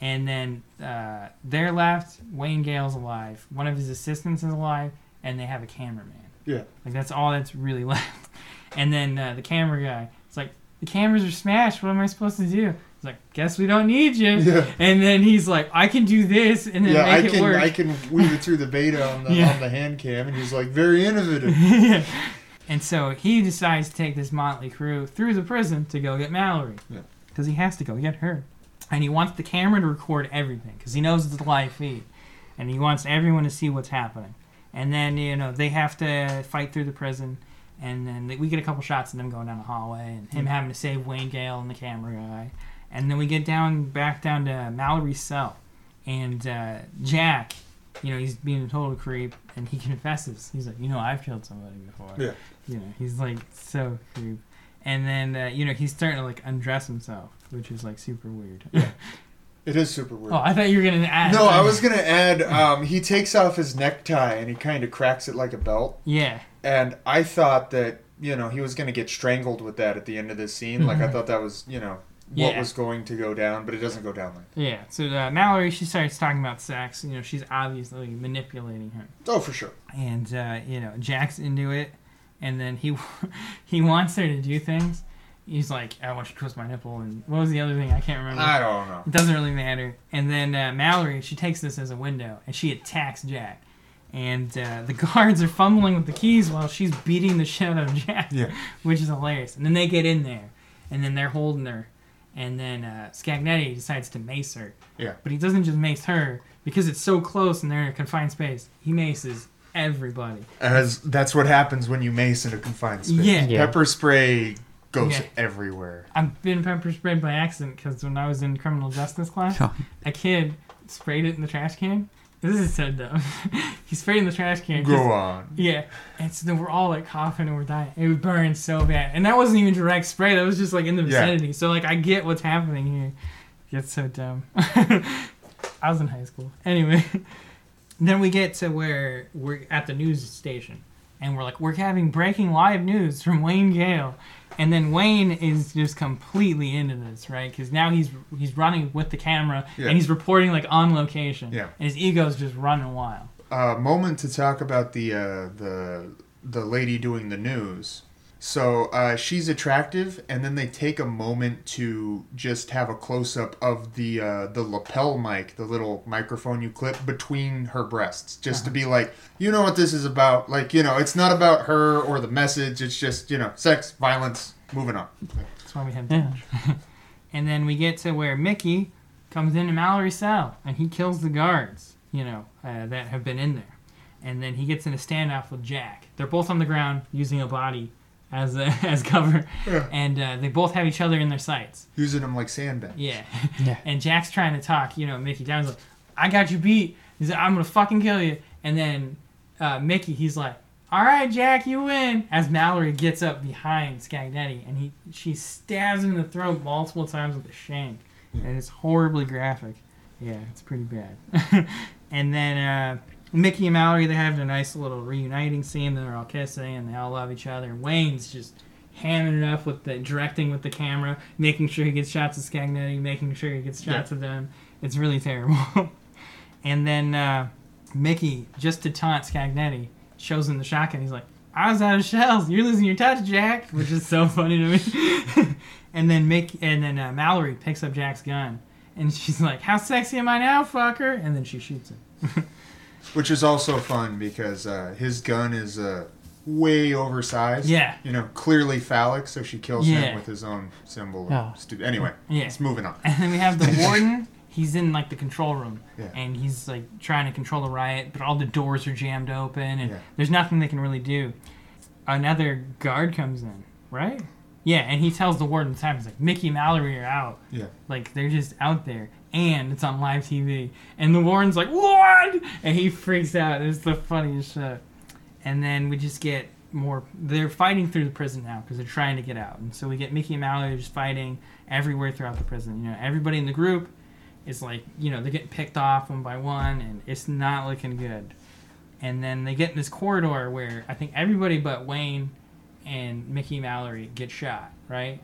And then uh, they're left. Wayne Gale's alive. One of his assistants is alive, and they have a cameraman. Yeah. Like that's all that's really left. And then uh, the camera guy, it's like the cameras are smashed. What am I supposed to do? He's like, guess we don't need you. Yeah. And then he's like, I can do this and then Yeah, I make it can work. I can weave it through the beta on the Yeah. on the hand cam, and he's like very innovative. Yeah. And so he decides to take this motley crew through the prison to go get Mallory. Yeah. Because he has to go get her. And he wants the camera to record everything because he knows it's a live feed. And he wants everyone to see what's happening. And then, you know, they have to fight through the prison. And then they, we get a couple shots of them going down the hallway and him having to save Wayne Gale and the camera guy. And then we get down back down to Mallory's cell. And uh, Jack, you know, he's being a total creep and he confesses. He's like, you know, I've killed somebody before. Yeah. You know, he's like so creep. And then, uh, you know, he's starting to like undress himself, which is like super weird. It is super weird. oh, I thought you were going to add. no, I was gonna add. Um, he takes off his necktie and he kind of cracks it like a belt, Yeah. and I thought that you know he was gonna get strangled with that at the end of this scene. Like I thought that was you know what Yeah. was going to go down, but it doesn't go down like. Yeah. So uh, Mallory, she starts talking about sex. You know, she's obviously manipulating him. Oh, for sure. and uh, you know Jack's into it, and then he he wants her to do things. He's like, I want you to twist my nipple, and what was the other thing? I can't remember. I don't know. it doesn't really matter. And then uh, Mallory, she takes this as a window, and she attacks Jack. And uh, the guards are fumbling with the keys while she's beating the shit out of Jack, Yeah. which is hilarious. And then they get in there, and then they're holding her, and then uh, Scagnetti decides to mace her. Yeah. But he doesn't just mace her because it's so close and they're in a confined space. He maces everybody. As that's what happens when you mace in a confined space. Yeah. Yeah. Pepper spray goes Yeah. everywhere. I've been pepper sprayed by accident because when I was in criminal justice class, Oh. a kid sprayed it in the trash can. This is so dumb. he sprayed in the trash can. Go on. Yeah, and so then we're all like coughing and we're dying. It would burn so bad, and that wasn't even direct spray. That was just like in the Yeah. vicinity. So like I get what's happening here. It's so dumb. I was in high school. Anyway, then we get to where we're at the news station, and we're like, we're having breaking live news from Wayne Gale, and then Wayne is just completely into this, right? Because now he's he's running with the camera Yeah. and he's reporting like on location. Yeah. and his ego's just running wild. uh, moment to talk about the uh, the the lady doing the news. So uh, she's attractive, and then they take a moment to just have a close up of the uh, the lapel mic, the little microphone you clip between her breasts, just to be like, you know what this is about. Like, you know, it's not about her or the message. It's just you know, sex, violence. Moving on. That's why we had Yeah. and then we get to where Mickey comes into Mallory's cell and he kills the guards, you know, uh, that have been in there. And then he gets in a standoff with Jack. They're both on the ground using a body as a, as cover, Yeah. and uh, they both have each other in their sights. Using them like sandbags. Yeah. Yeah. And Jack's trying to talk, you know, Mickey down. Like, "I got you beat." He's like, "I'm gonna fucking kill you." And then uh, Mickey, he's like, "All right, Jack, you win." As Mallory gets up behind Scagnetti, and he she stabs him in the throat multiple times with a shank, and it's horribly graphic. Yeah, it's pretty bad. and then uh, Mickey and Mallory they have a nice little reuniting scene. They're all kissing and they all love each other. Wayne's just hamming it up with the directing with the camera, making sure he gets shots of Scagnetti, making sure he gets shots of them. It's really terrible. and then uh, Mickey, just to taunt Scagnetti, shows him the shotgun. He's like, I was out of shells. You're losing your touch, Jack, which is so funny to me. and then Mickey, and then uh, Mallory picks up Jack's gun, and she's like, "How sexy am I now, fucker?" And then she shoots him. Which is also fun because uh, his gun is uh, way oversized. Yeah. You know, clearly phallic, so she kills Yeah. him with his own symbol. Oh. Stu- anyway, Yeah. it's moving on. And then we have the warden. He's in like the control room, Yeah. and he's like trying to control the riot, but all the doors are jammed open, and Yeah. there's nothing they can really do. Another guard comes in, right? Yeah, and he tells the warden the time. He's like, "Mickey and Mallory are out. Yeah. Like they're just out there, and it's on live TV." And the Warren's like, "What?" And he freaks out. It's the funniest shit. And then we just get more. They're fighting through the prison now because they're trying to get out. And so we get Mickey and Mallory just fighting everywhere throughout the prison. You know, everybody in the group is like, you know, they're getting picked off one by one, and it's not looking good. And then they get in this corridor where I think everybody but Wayne and Mickey Mallory get shot. Right?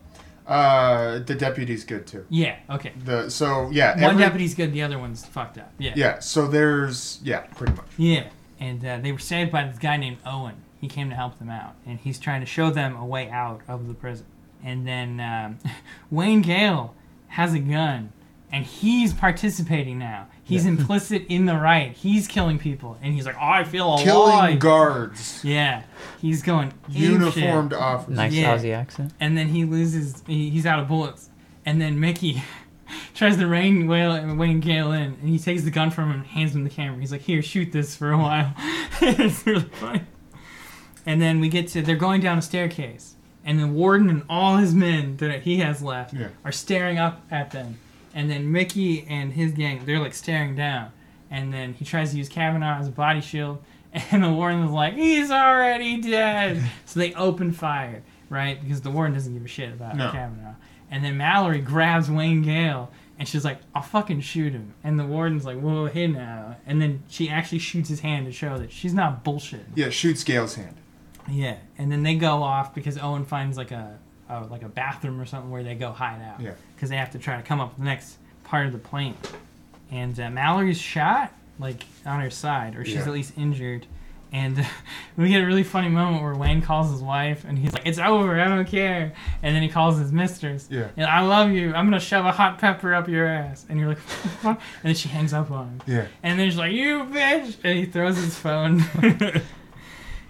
Uh, the deputy's good too. Yeah. Okay. The so yeah, One every- deputy's good, the other one's fucked up. Yeah. Yeah, so there's yeah, pretty much. Yeah. And uh, they were saved by this guy named Owen. He came to help them out, and he's trying to show them a way out of the prison. And then um, Wayne Gale has a gun, and he's participating now. He's implicit in the right. He's killing people, and he's like, "Oh, I feel alive." Killing guards, yeah, he's going uniformed officers. Nice Yeah. Aussie accent. and then he loses. He, he's out of bullets, and then Mickey tries to rein Wayne, Wayne Gale in, and he takes the gun from him and hands him the camera. He's like, "Here, shoot this for a while." it's really funny. And then we get to they're going down a staircase, and the warden and all his men that he has left Yeah. are staring up at them. And then Mickey and his gang, they're like staring down. And then he tries to use Kavanaugh as a body shield, and the warden is like, "He's already dead." so they open fire, right? Because the warden doesn't give a shit about No. Kavanaugh. And then Mallory grabs Wayne Gale, and she's like, "I'll fucking shoot him." And the warden's like, "Whoa, hey now!" And then she actually shoots his hand to show that she's not bullshit. Yeah, shoots Gale's hand. Yeah, and then they go off because Owen finds like a, a like a bathroom or something where they go hide out. Yeah. Because they have to try to come up with the next part of the plane. And uh, Mallory's shot like on her side, or she's Yeah. at least injured. And we get a really funny moment where Wayne calls his wife, and he's like, "It's over, I don't care." And then he calls his mistress. Yeah. And I love you. I'm gonna shove a hot pepper up your ass. And you're like, "What?" and then she hangs up on him. Yeah. And then she's like, "You bitch!" And he throws his phone.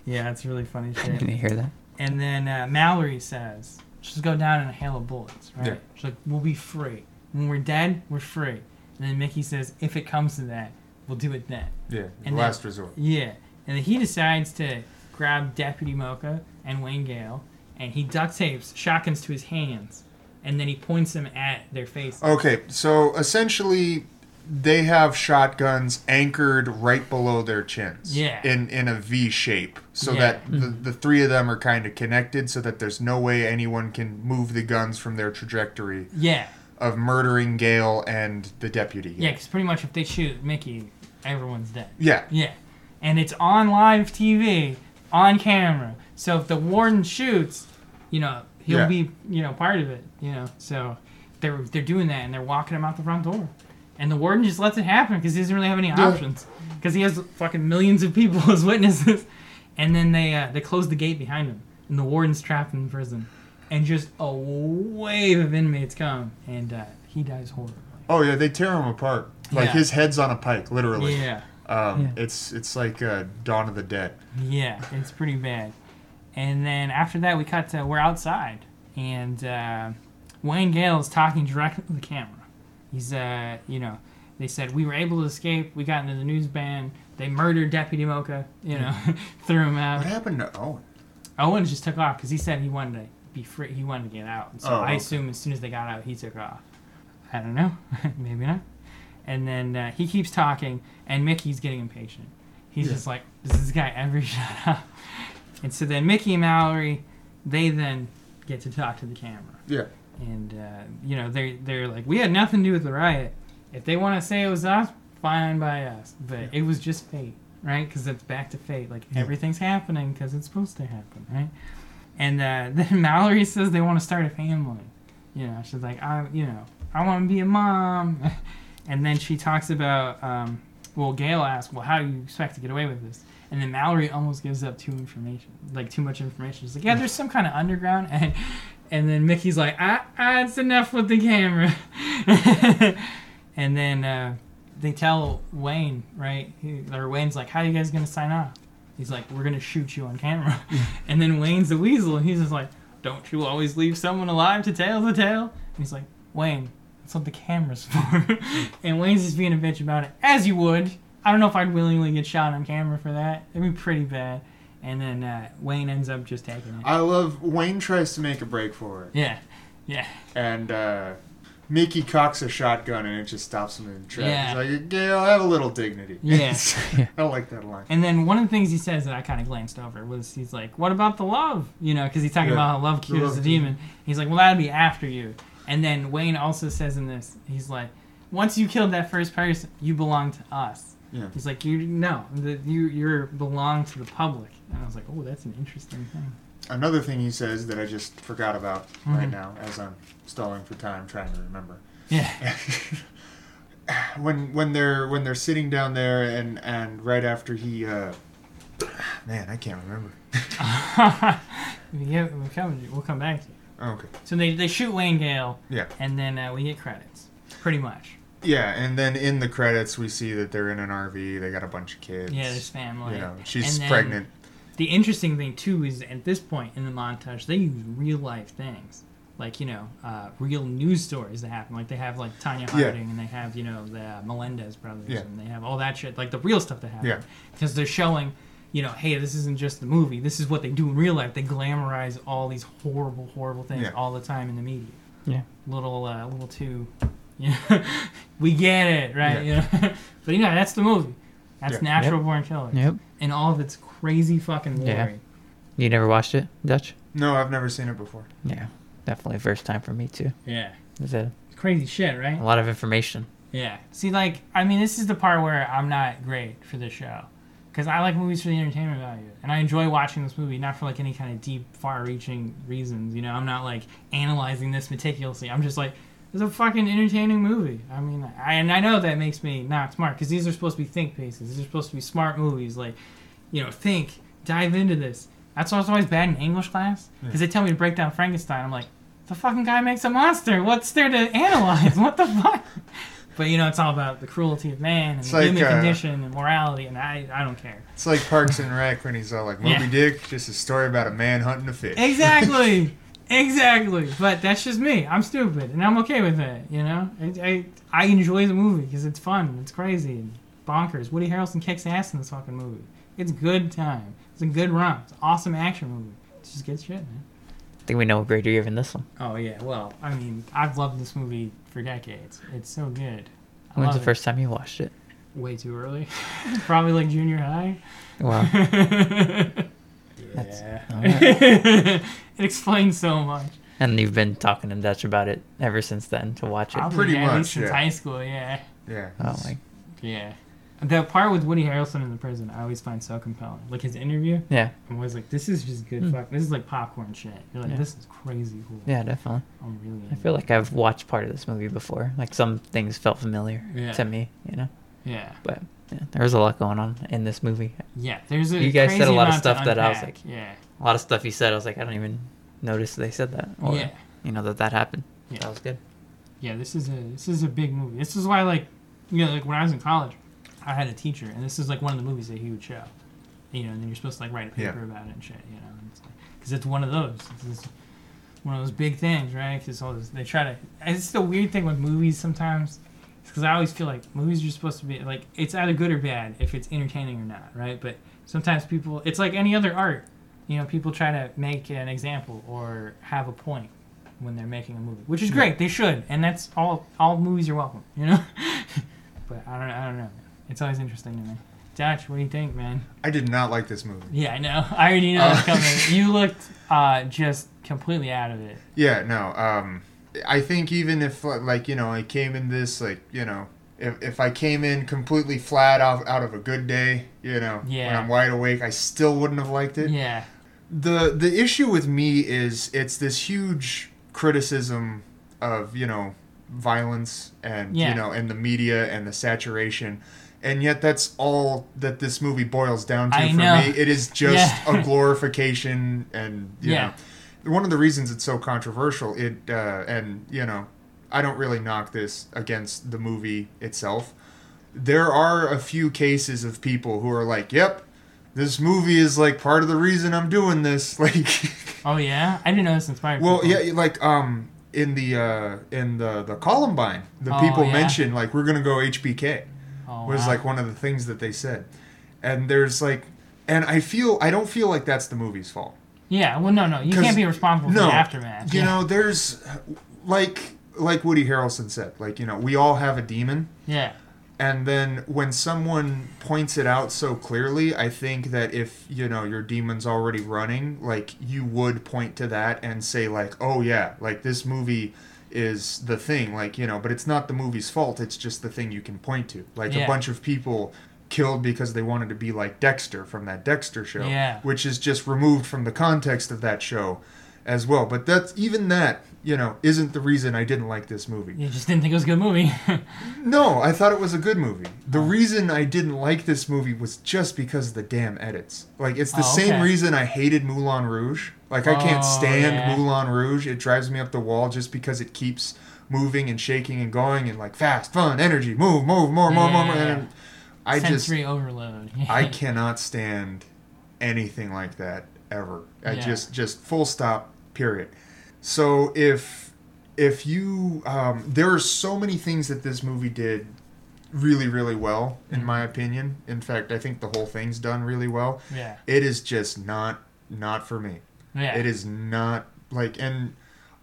yeah, it's really funny shit. Can you hear that? And then uh, Mallory says, "Just go down in a hail of bullets, right?" Yeah. She's like, "We'll be free. When we're dead, we're free." And then Mickey says, "If it comes to that, we'll do it then." Yeah. And last then- resort. Yeah. And then he decides to grab Deputy Mocha and Wayne Gale, and he duct tapes shotguns to his hands, and then he points them at their faces. Okay, so essentially, they have shotguns anchored right below their chins. Yeah. In in a V shape, so Yeah. that the, hmm. the three of them are kind of connected, so that there's no way anyone can move the guns from their trajectory Yeah. of murdering Gale and the deputy. Yeah, because pretty much if they shoot Mickey, everyone's dead. Yeah. Yeah. And it's on live TV, on camera. So if the warden shoots, you know, he'll Yeah. be, you know, part of it, you know. So they're they're doing that and they're walking him out the front door. And the warden just lets it happen because he doesn't really have any options. Because he has fucking millions of people as witnesses. And then they uh, they close the gate behind him. And the warden's trapped in prison. And just a wave of inmates come. And uh, he dies horribly. Oh yeah, they tear him apart. Like Yeah. his head's on a pike, literally. Yeah. Um, Yeah. It's it's like uh, Dawn of the Dead. Yeah, it's pretty bad. And then after that, we cut to we're outside, and uh, Wayne Gale is talking directly to the camera. He's, uh, you know, they said we were able to escape. We got into the news van. They murdered Deputy Mocha. You know, threw him out. What happened to Owen? Owen just took off because he said he wanted to be free. He wanted to get out. And so Oh, I okay. assume as soon as they got out, he took off. I don't know. Maybe not. And then uh, he keeps talking, and Mickey's getting impatient. He's Yeah. just like, "Does this guy ever shut up?" And so then Mickey and Mallory, they then get to talk to the camera. Yeah. And uh, you know they they're like, we had nothing to do with the riot. If they want to say it was us, fine by us. But it was just fate, right? Because it's back to fate. Like Yeah. everything's happening because it's supposed to happen, right? And uh, then Mallory says they want to start a family. You know, she's like, I, you know, I want to be a mom. and then she talks about, um, well, Gale asks, well, how do you expect to get away with this? And then Mallory almost gives up too information, like too much information. She's like, yeah, there's some kind of underground, and and then Mickey's like, ah, ah it's enough with the camera. and then uh, they tell Wayne, right? He, or Wayne's like, how are you guys gonna sign off? He's like, we're gonna shoot you on camera. and then Wayne's the weasel, and he's just like, don't you always leave someone alive to tell the tale? And he's like, Wayne, that's what the camera's for. and Wayne's just being a bitch about it, as you would. I don't know if I'd willingly get shot on camera for that. It'd be pretty bad. And then uh, Wayne ends up just taking it. I love Wayne tries to make a break for it, yeah, yeah, and uh, Mickey cocks a shotgun, and it just stops him in tracks. Yeah. He's like, Gale, have a little dignity. Yeah. I like that line. And then one of the things he says that I kind of glanced over was he's like, "What about the love?" You know, because he's talking Yeah. about how love cures love the cures. demon. He's like, "Well, that'd be after you." And then Wayne also says in this, he's like, "Once you killed that first person, you belong to us." Yeah. He's like, "You no, the, you you belong to the public." And I was like, "Oh, that's an interesting thing." Another thing he says that I just forgot about right Mhm. now, as I'm stalling for time, trying to remember. Yeah, when when they're when they're sitting down there and and right after he uh man i can't remember get, we'll come we'll come back to you. Okay So they they shoot Wayne Gale, yeah and then uh, we get credits, pretty much. Yeah and then in the credits we see that they're in an rv they got a bunch of kids Yeah, there's family. you know she's And then- pregnant The interesting thing too is at this point in the montage, they use real life things, like you know, uh, real news stories that happen. Like they have like Tonya Yeah. Harding, and they have you know the Menendez brothers, Yeah. and they have all that shit, like the real stuff that happened. Yeah. Because they're showing, you know, hey, this isn't just the movie. This is what they do in real life. They glamorize all these horrible, horrible things Yeah. all the time in the media. Yeah. Little, uh, little too. You know, we get it, right? Yeah. You know? but you know, that's the movie. That's Yeah. Natural Born Killers Yep. and all of its crazy fucking glory. Yeah. You never watched it, Dutch? no i've never seen it before Yeah. Definitely first time for me too. Yeah. It's a, Crazy shit, right? a lot of information. Yeah. See, like, I mean, this is the part where I'm not great for this show. Because I like movies for the entertainment value. And I enjoy watching this movie, not for, like, any kind of deep, far reaching reasons. You know, I'm not, like, analyzing this meticulously. I'm just like, it's a fucking entertaining movie. I mean, I, and I know that makes me not smart. Because these are supposed to be think pieces. These are supposed to be smart movies. Like, you know, think, dive into this. That's why I was always bad in English class. Because they tell me to break down Frankenstein. I'm like, the fucking guy makes a monster. What's there to analyze? what the fuck? But you know, it's all about the cruelty of man and It's the like, human uh, condition and morality, and I, I don't care. it's like parks and rec when he's all like moby Yeah. dick just a story about a man hunting a fish Exactly, exactly. But that's just me. I'm stupid, and I'm okay with it. You know, I, I, I enjoy the movie because it's fun, it's crazy, and bonkers. Woody Harrelson kicks ass in this fucking movie. It's good time. It's a good run. It's an awesome action movie. It's just good shit, man. I think we know a greater year than this one. Oh yeah, well, I mean, I've loved this movie for decades. It's so good. I When's the it. first time you watched it? Way too early. Probably like junior high. Wow. yeah. alright. it explains so much. and you've been talking to Dutch about it ever since then to watch it. Probably, Pretty yeah, much, since yeah. high school, yeah. yeah Oh my. Yeah. The part with Woody Harrelson in the prison, I always find so compelling. Like his interview, Yeah. I'm always like, this is just good Hmm. fuck. This is like popcorn shit. You're like, Yeah. this is crazy cool. Yeah, definitely. I'm really. I feel like I've watched part of this movie before. Like some things felt familiar Yeah. to me, you know. Yeah. But yeah, there was a lot going on in this movie. Yeah. There's a. You guys said a lot of stuff that I was like- Yeah. A lot of stuff you said, I was like, I don't even notice they said that. Or, Yeah. You know that that happened. Yeah. That was good. Yeah, this is a this is a big movie. This is why like you know like when I was in college, I had a teacher, and this is like one of the movies that he would show. You know, and then you're supposed to like write a paper Yeah. about it and shit. You know, and it's like because it's one of those. It's just one of those big things, right? Because all this they try to. It's the weird thing with movies sometimes. Because I always feel like movies are supposed to be like it's either good or bad if it's entertaining or not, right? But sometimes people, it's like any other art. You know, people try to make an example or have a point when they're making a movie, which is great. They should, and that's all. All movies are welcome, you know. but I don't. I don't know. It's always interesting to me. Dutch, what do you think, man? I did not like this movie. Yeah, I know. I already know Uh, it's coming. You looked uh, just completely out of it. Yeah, no. Um, I think even if like you know I came in this like you know if, if I came in completely flat out out of a good day, you know, when Yeah. I'm wide awake, I still wouldn't have liked it. Yeah. the the issue with me is it's this huge criticism of you know violence and Yeah. you know and the media and the saturation and yet that's all that this movie boils down to I for know. me it is just Yeah. a glorification and you Yeah. know one of the reasons it's so controversial it uh, and you know i don't really knock this against the movie itself there are a few cases of people who are like yep this movie is like part of the reason i'm doing this like Oh yeah, I didn't know this inspired. well people. yeah like um in the uh in the the columbine the Oh, people yeah. mentioned like we're gonna go nbk Oh, was wow. like one of the things that they said and there's like and i feel i don't feel like that's the movie's fault Yeah. Well, no, no, you can't be responsible for the aftermath. you yeah. know there's like like woody harrelson said like you know we all have a demon Yeah. and then when someone points it out so clearly i think that if you know your demon's already running like you would point to that and say like oh yeah like this movie is the thing like you know but it's not the movie's fault it's just the thing you can point to like Yeah. a bunch of people killed because they wanted to be like dexter from that dexter show Yeah. which is just removed from the context of that show as well but that's even that you know isn't the reason i didn't like this movie You just didn't think it was a good movie. no, I thought it was a good movie. The oh. reason I didn't like this movie was just because of the damn edits. Like it's the Oh, same okay. reason I hated Moulin Rouge. Like I can't Oh, stand yeah. Moulin Rouge. It drives me up the wall just because it keeps moving and shaking and going and like fast, fun, energy, move, move, more, more, more, more. And I just overload. I cannot stand anything like that ever. I Yeah. just just full stop. Period. So if if you um, there are so many things that this movie did really really well in Mhm. my opinion. In fact, I think the whole thing's done really well. yeah. It is just not not for me. Yeah. It is not like and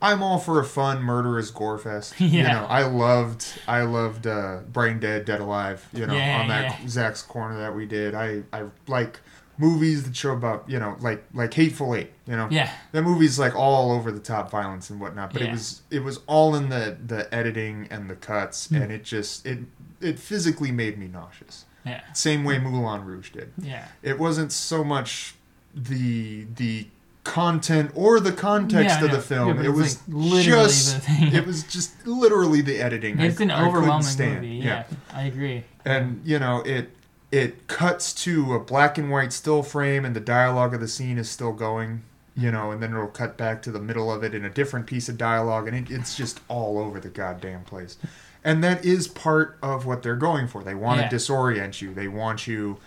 I'm all for a fun murderous gore fest. You know, I loved I loved uh, Brain Dead, Dead Alive. You know, Yeah, on that yeah. Zach's corner that we did. I I like movies that show about you know like like Hateful Eight. You know, Yeah. that movie's like all over the top violence and whatnot. But it was it was all in the the editing and the cuts, Hmm. and it just it it physically made me nauseous. Yeah. Same way Moulin Rouge did Yeah. it wasn't so much the the content or the context Yeah, of no. the film. Yeah, it was like, literally just the thing. it was just literally the editing. It's I, an overwhelming stand. movie. Yeah. I agree. and you know it it cuts to a black and white still frame, and the dialogue of the scene is still going. You mm-hmm. know, and then it'll cut back to the middle of it in a different piece of dialogue, and it, it's just all over the goddamn place. And that is part of what they're going for. They want Yeah. to disorient you. They want you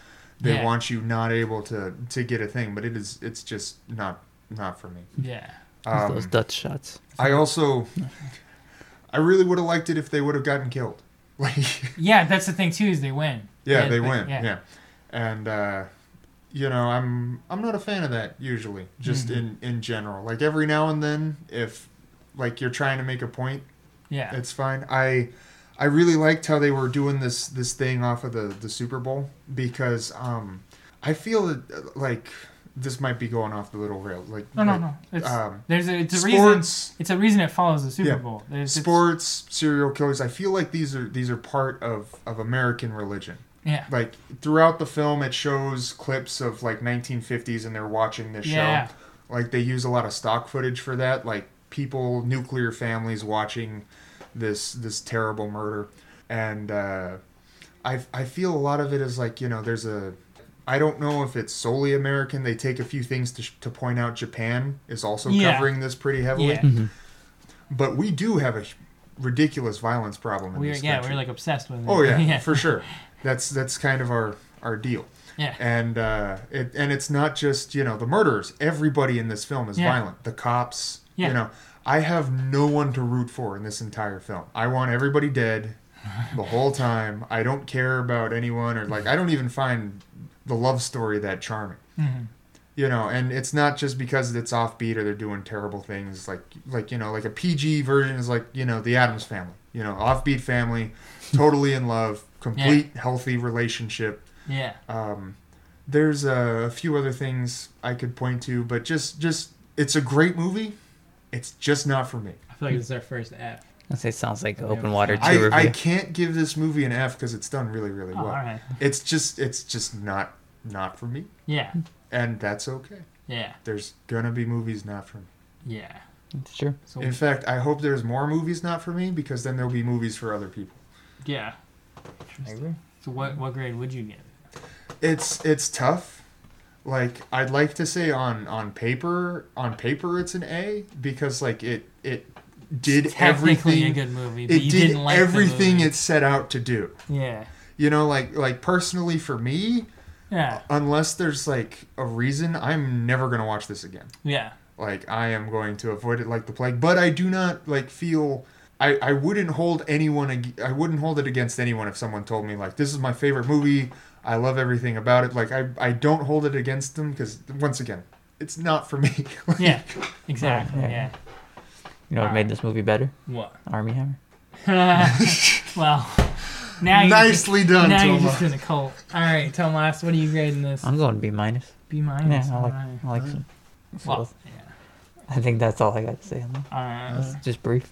they Yeah. want you not able to to get a thing but it is it's just not not for me Yeah. um, those Dutch shots. i also i really would have liked it if they would have gotten killed like Yeah, that's the thing too. Is they win. yeah Yeah, they but- win yeah. yeah, and uh you know i'm i'm not a fan of that usually just Mhm. in in general like every now and then if like you're trying to make a point Yeah. it's fine. I I really liked how they were doing this this thing off of the the Super Bowl because um I feel that like this might be going off the little rail like No, no, like, no. It's um there's a it's a reason. sports It's a reason it follows the Super Yeah. Bowl. There's sports serial killers I feel like these are these are part of of American religion Yeah. like throughout the film it shows clips of like 1950s and they're watching this Yeah. show like they use a lot of stock footage for that like people nuclear families watching this this terrible murder and uh i i feel a lot of it is like you know there's a i don't know if it's solely american they take a few things to, to point out japan is also Yeah. covering this pretty heavily Yeah. Mhm. but we do have a ridiculous violence problem in We're this yeah country. we're like obsessed with it. Oh yeah, yeah. for sure. That's that's kind of our our deal. Yeah. And uh, it and it's not just you know the murderers. Everybody in this film is Yeah. violent. The cops. Yeah. You know, I have no one to root for in this entire film. I want everybody dead the whole time. I don't care about anyone or like I don't even find the love story that charming. Mhm. You know, and it's not just because it's offbeat or they're doing terrible things. Like like you know, like a PG version is like you know the Addams family. You know, offbeat family, totally in love, complete healthy relationship. Yeah. Um, there's a, few other things I could point to, but just just it's a great movie. It's just not for me. I feel like this is our first F. I say it sounds like Yeah, open water two I, review. I can't give this movie an F because it's done really really Oh, well. all right. It's just it's just not not for me, Yeah. and that's okay. Yeah. There's gonna be movies not for me. Yeah. It's true. So In fact, I hope there's more movies not for me because then there'll be movies for other people. yeah. I agree. So what what grade would you give? It's it's tough. Like I'd like to say on on paper on paper it's an A because like it it did Technically everything a good movie, but it you did didn't like everything it set out to do. Yeah. You know, like like personally for me, Yeah. unless there's like a reason, I'm never gonna watch this again. Yeah. Like I am going to avoid it like the plague. But I do not like feel. I, I wouldn't hold anyone. I wouldn't hold it against anyone if someone told me like this is my favorite movie. I love everything about it. Like I I don't hold it against them because once again, it's not for me. Like, Yeah. Exactly. Yeah. Yeah. You know what made this movie better? What? Armie Hammer. well, now you're Nicely just, done, Now you're just in a cult. All right, Tomas, what are you grading this? I'm going B minus. B minus. Yeah, I like. Alright. I like some. Well, so yeah. I think that's all I got to say on that. Uh, It's just brief.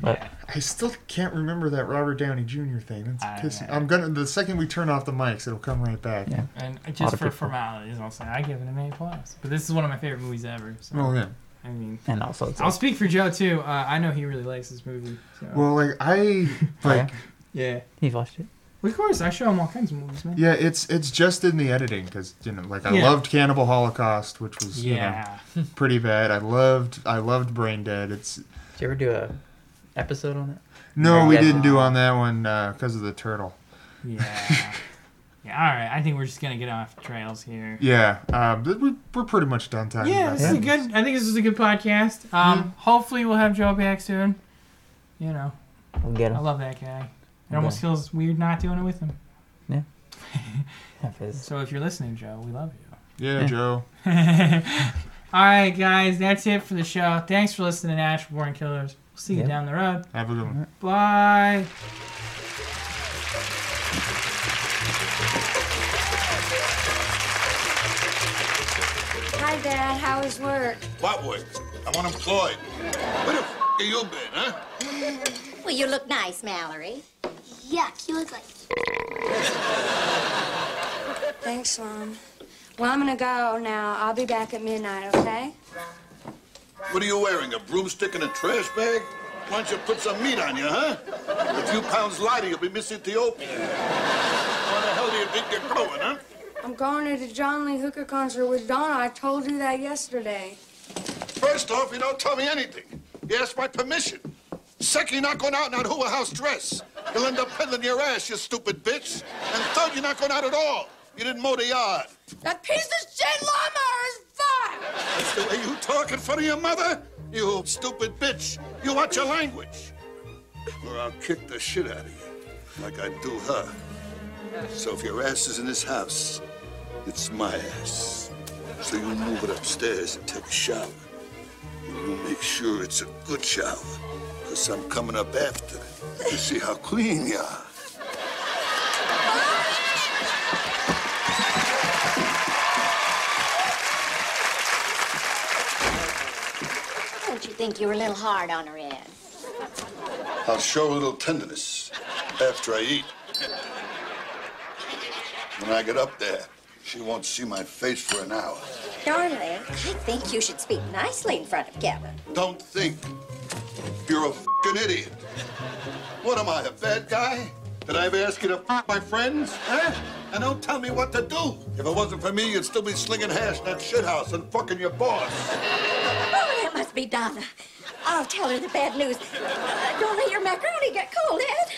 But. I still can't remember that Robert Downey Jr. thing. I That's pissing. know. I'm gonna the second we turn off the mics, it'll come right back. Yeah. And just for people. formalities, I'll say I give it an A plus. But this is one of my favorite movies ever. So Oh yeah. I mean, and also it's I'll speak for Joe too. Uh, I know he really likes this movie. So. Well, like I Oh, like yeah. he watched it. Of course, I show him all kinds of movies, man. yeah, it's it's just in the editing because you know like I Yeah. loved Cannibal Holocaust, which was you know, Yeah. pretty bad. I loved I loved Brain Dead. It's Did you ever do a episode on it? no, we didn't do on that one because of the turtle. Yeah. yeah. All right. I think we're just gonna get off trails here. Yeah, um, th- we, we're pretty much done talking Yeah, about this is a good. I think this is a good podcast. Um, hopefully we'll have Joe back soon. You know, We'll get I love that guy. It almost feels weird not doing it with him. Yeah. So if you're listening, Joe, we love you. Yeah, Joe. All right, guys, that's it for the show. Thanks for listening to Ash Born Killers. We'll see you Yeah. down the road. Have a good one. Bye. Hi, Dad. How is work? What work? I'm unemployed. Where the f- have you been, huh? Well, you look nice, Mallory. Yuck, you look like. Thanks, Mom. Well, I'm gonna go now. I'll be back at midnight, okay? What are you wearing, a broomstick and a trash bag? Why don't you put some meat on you, huh? A few pounds lighter, you'll be Miss Ethiopia. What the hell do you think you're going, huh? I'm going to the John Lee Hooker concert with Donna. I told you that yesterday. First off, you don't tell me anything. You asked my permission. Second, you're not going out in that hula house dress. You'll end up peddling your ass, you stupid bitch. And third, you're not going out at all. You didn't mow the yard. That piece of shit lawnmower is fine! That's the way you talk in front of your mother? You stupid bitch. You watch your language. Or I'll kick the shit out of you, like I do her. So if your ass is in this house, it's my ass. So you move it upstairs and take a shower. And you make sure it's a good shower. Because I'm coming up after it to see how clean you are. Don't you think you were a little hard on her, Ed? I'll show a little tenderness after I eat. When I get up there, she won't see my face for an hour. Darling, I think you should speak nicely in front of Kevin. Don't think. You're a fing idiot. What am I, a bad guy? Did I ever ask you to f my friends? Huh? And don't tell me what to do. If it wasn't for me, you'd still be slinging hash in that shithouse and fucking your boss. Oh, that must be Donna. I'll tell her the bad news. Uh, don't let your macaroni get cold, Ed.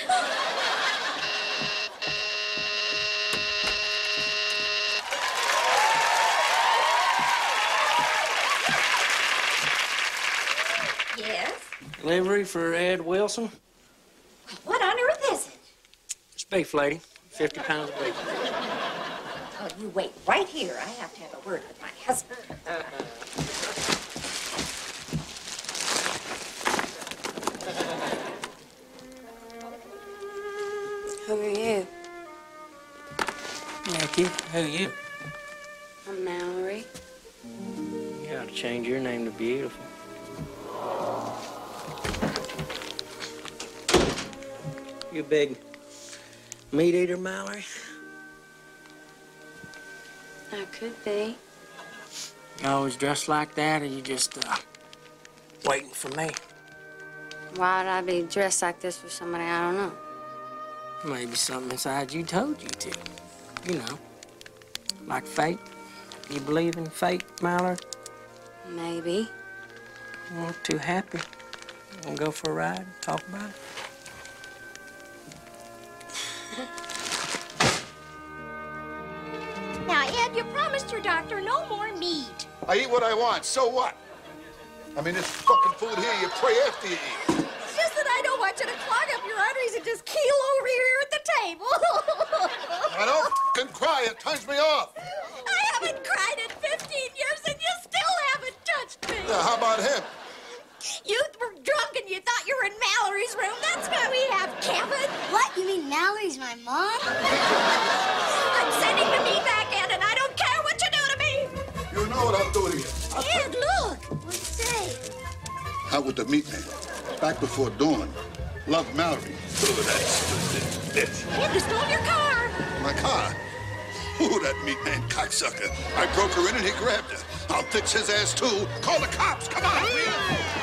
Yes? Delivery for Ed Wilson. What on earth is it? It's beef, lady. 50 pounds of beef. Oh, you wait right here. I have to have a word with my husband. Who are you? you? Who are you? I'm Mallory. You ought to change your name to Beautiful. You a big meat eater, Mallory? I could be. You always dressed like that, or you just, uh, waiting for me? Why'd I be dressed like this for somebody I don't know? Maybe something inside you told you to. You know, like fate. You believe in fate, Mallory? Maybe. Well, too happy. Wanna go for a ride? Talk about it? Doctor no more meat. I eat what I want, so what? I mean, this fucking food here, you pray after you eat. It's just that I don't want you to clog up your arteries and just keel over here at the table. I don't fucking cry, it turns me off. I haven't cried in 15 years and you still haven't touched me. Yeah, how about him? You were drunk and you thought you were in Mallory's room. That's why we have Kevin. What? You mean Mallory's my mom? You know what I'm doing here. Ed, look. What's it say? Out with the meat man. Back before dawn. Love Mallory. Ugh, that stupid bitch. Ed, you stole your car. My car. Ooh, that meat man cocksucker. I broke her in and he grabbed her. I'll fix his ass too. Call the cops. Come on, will you?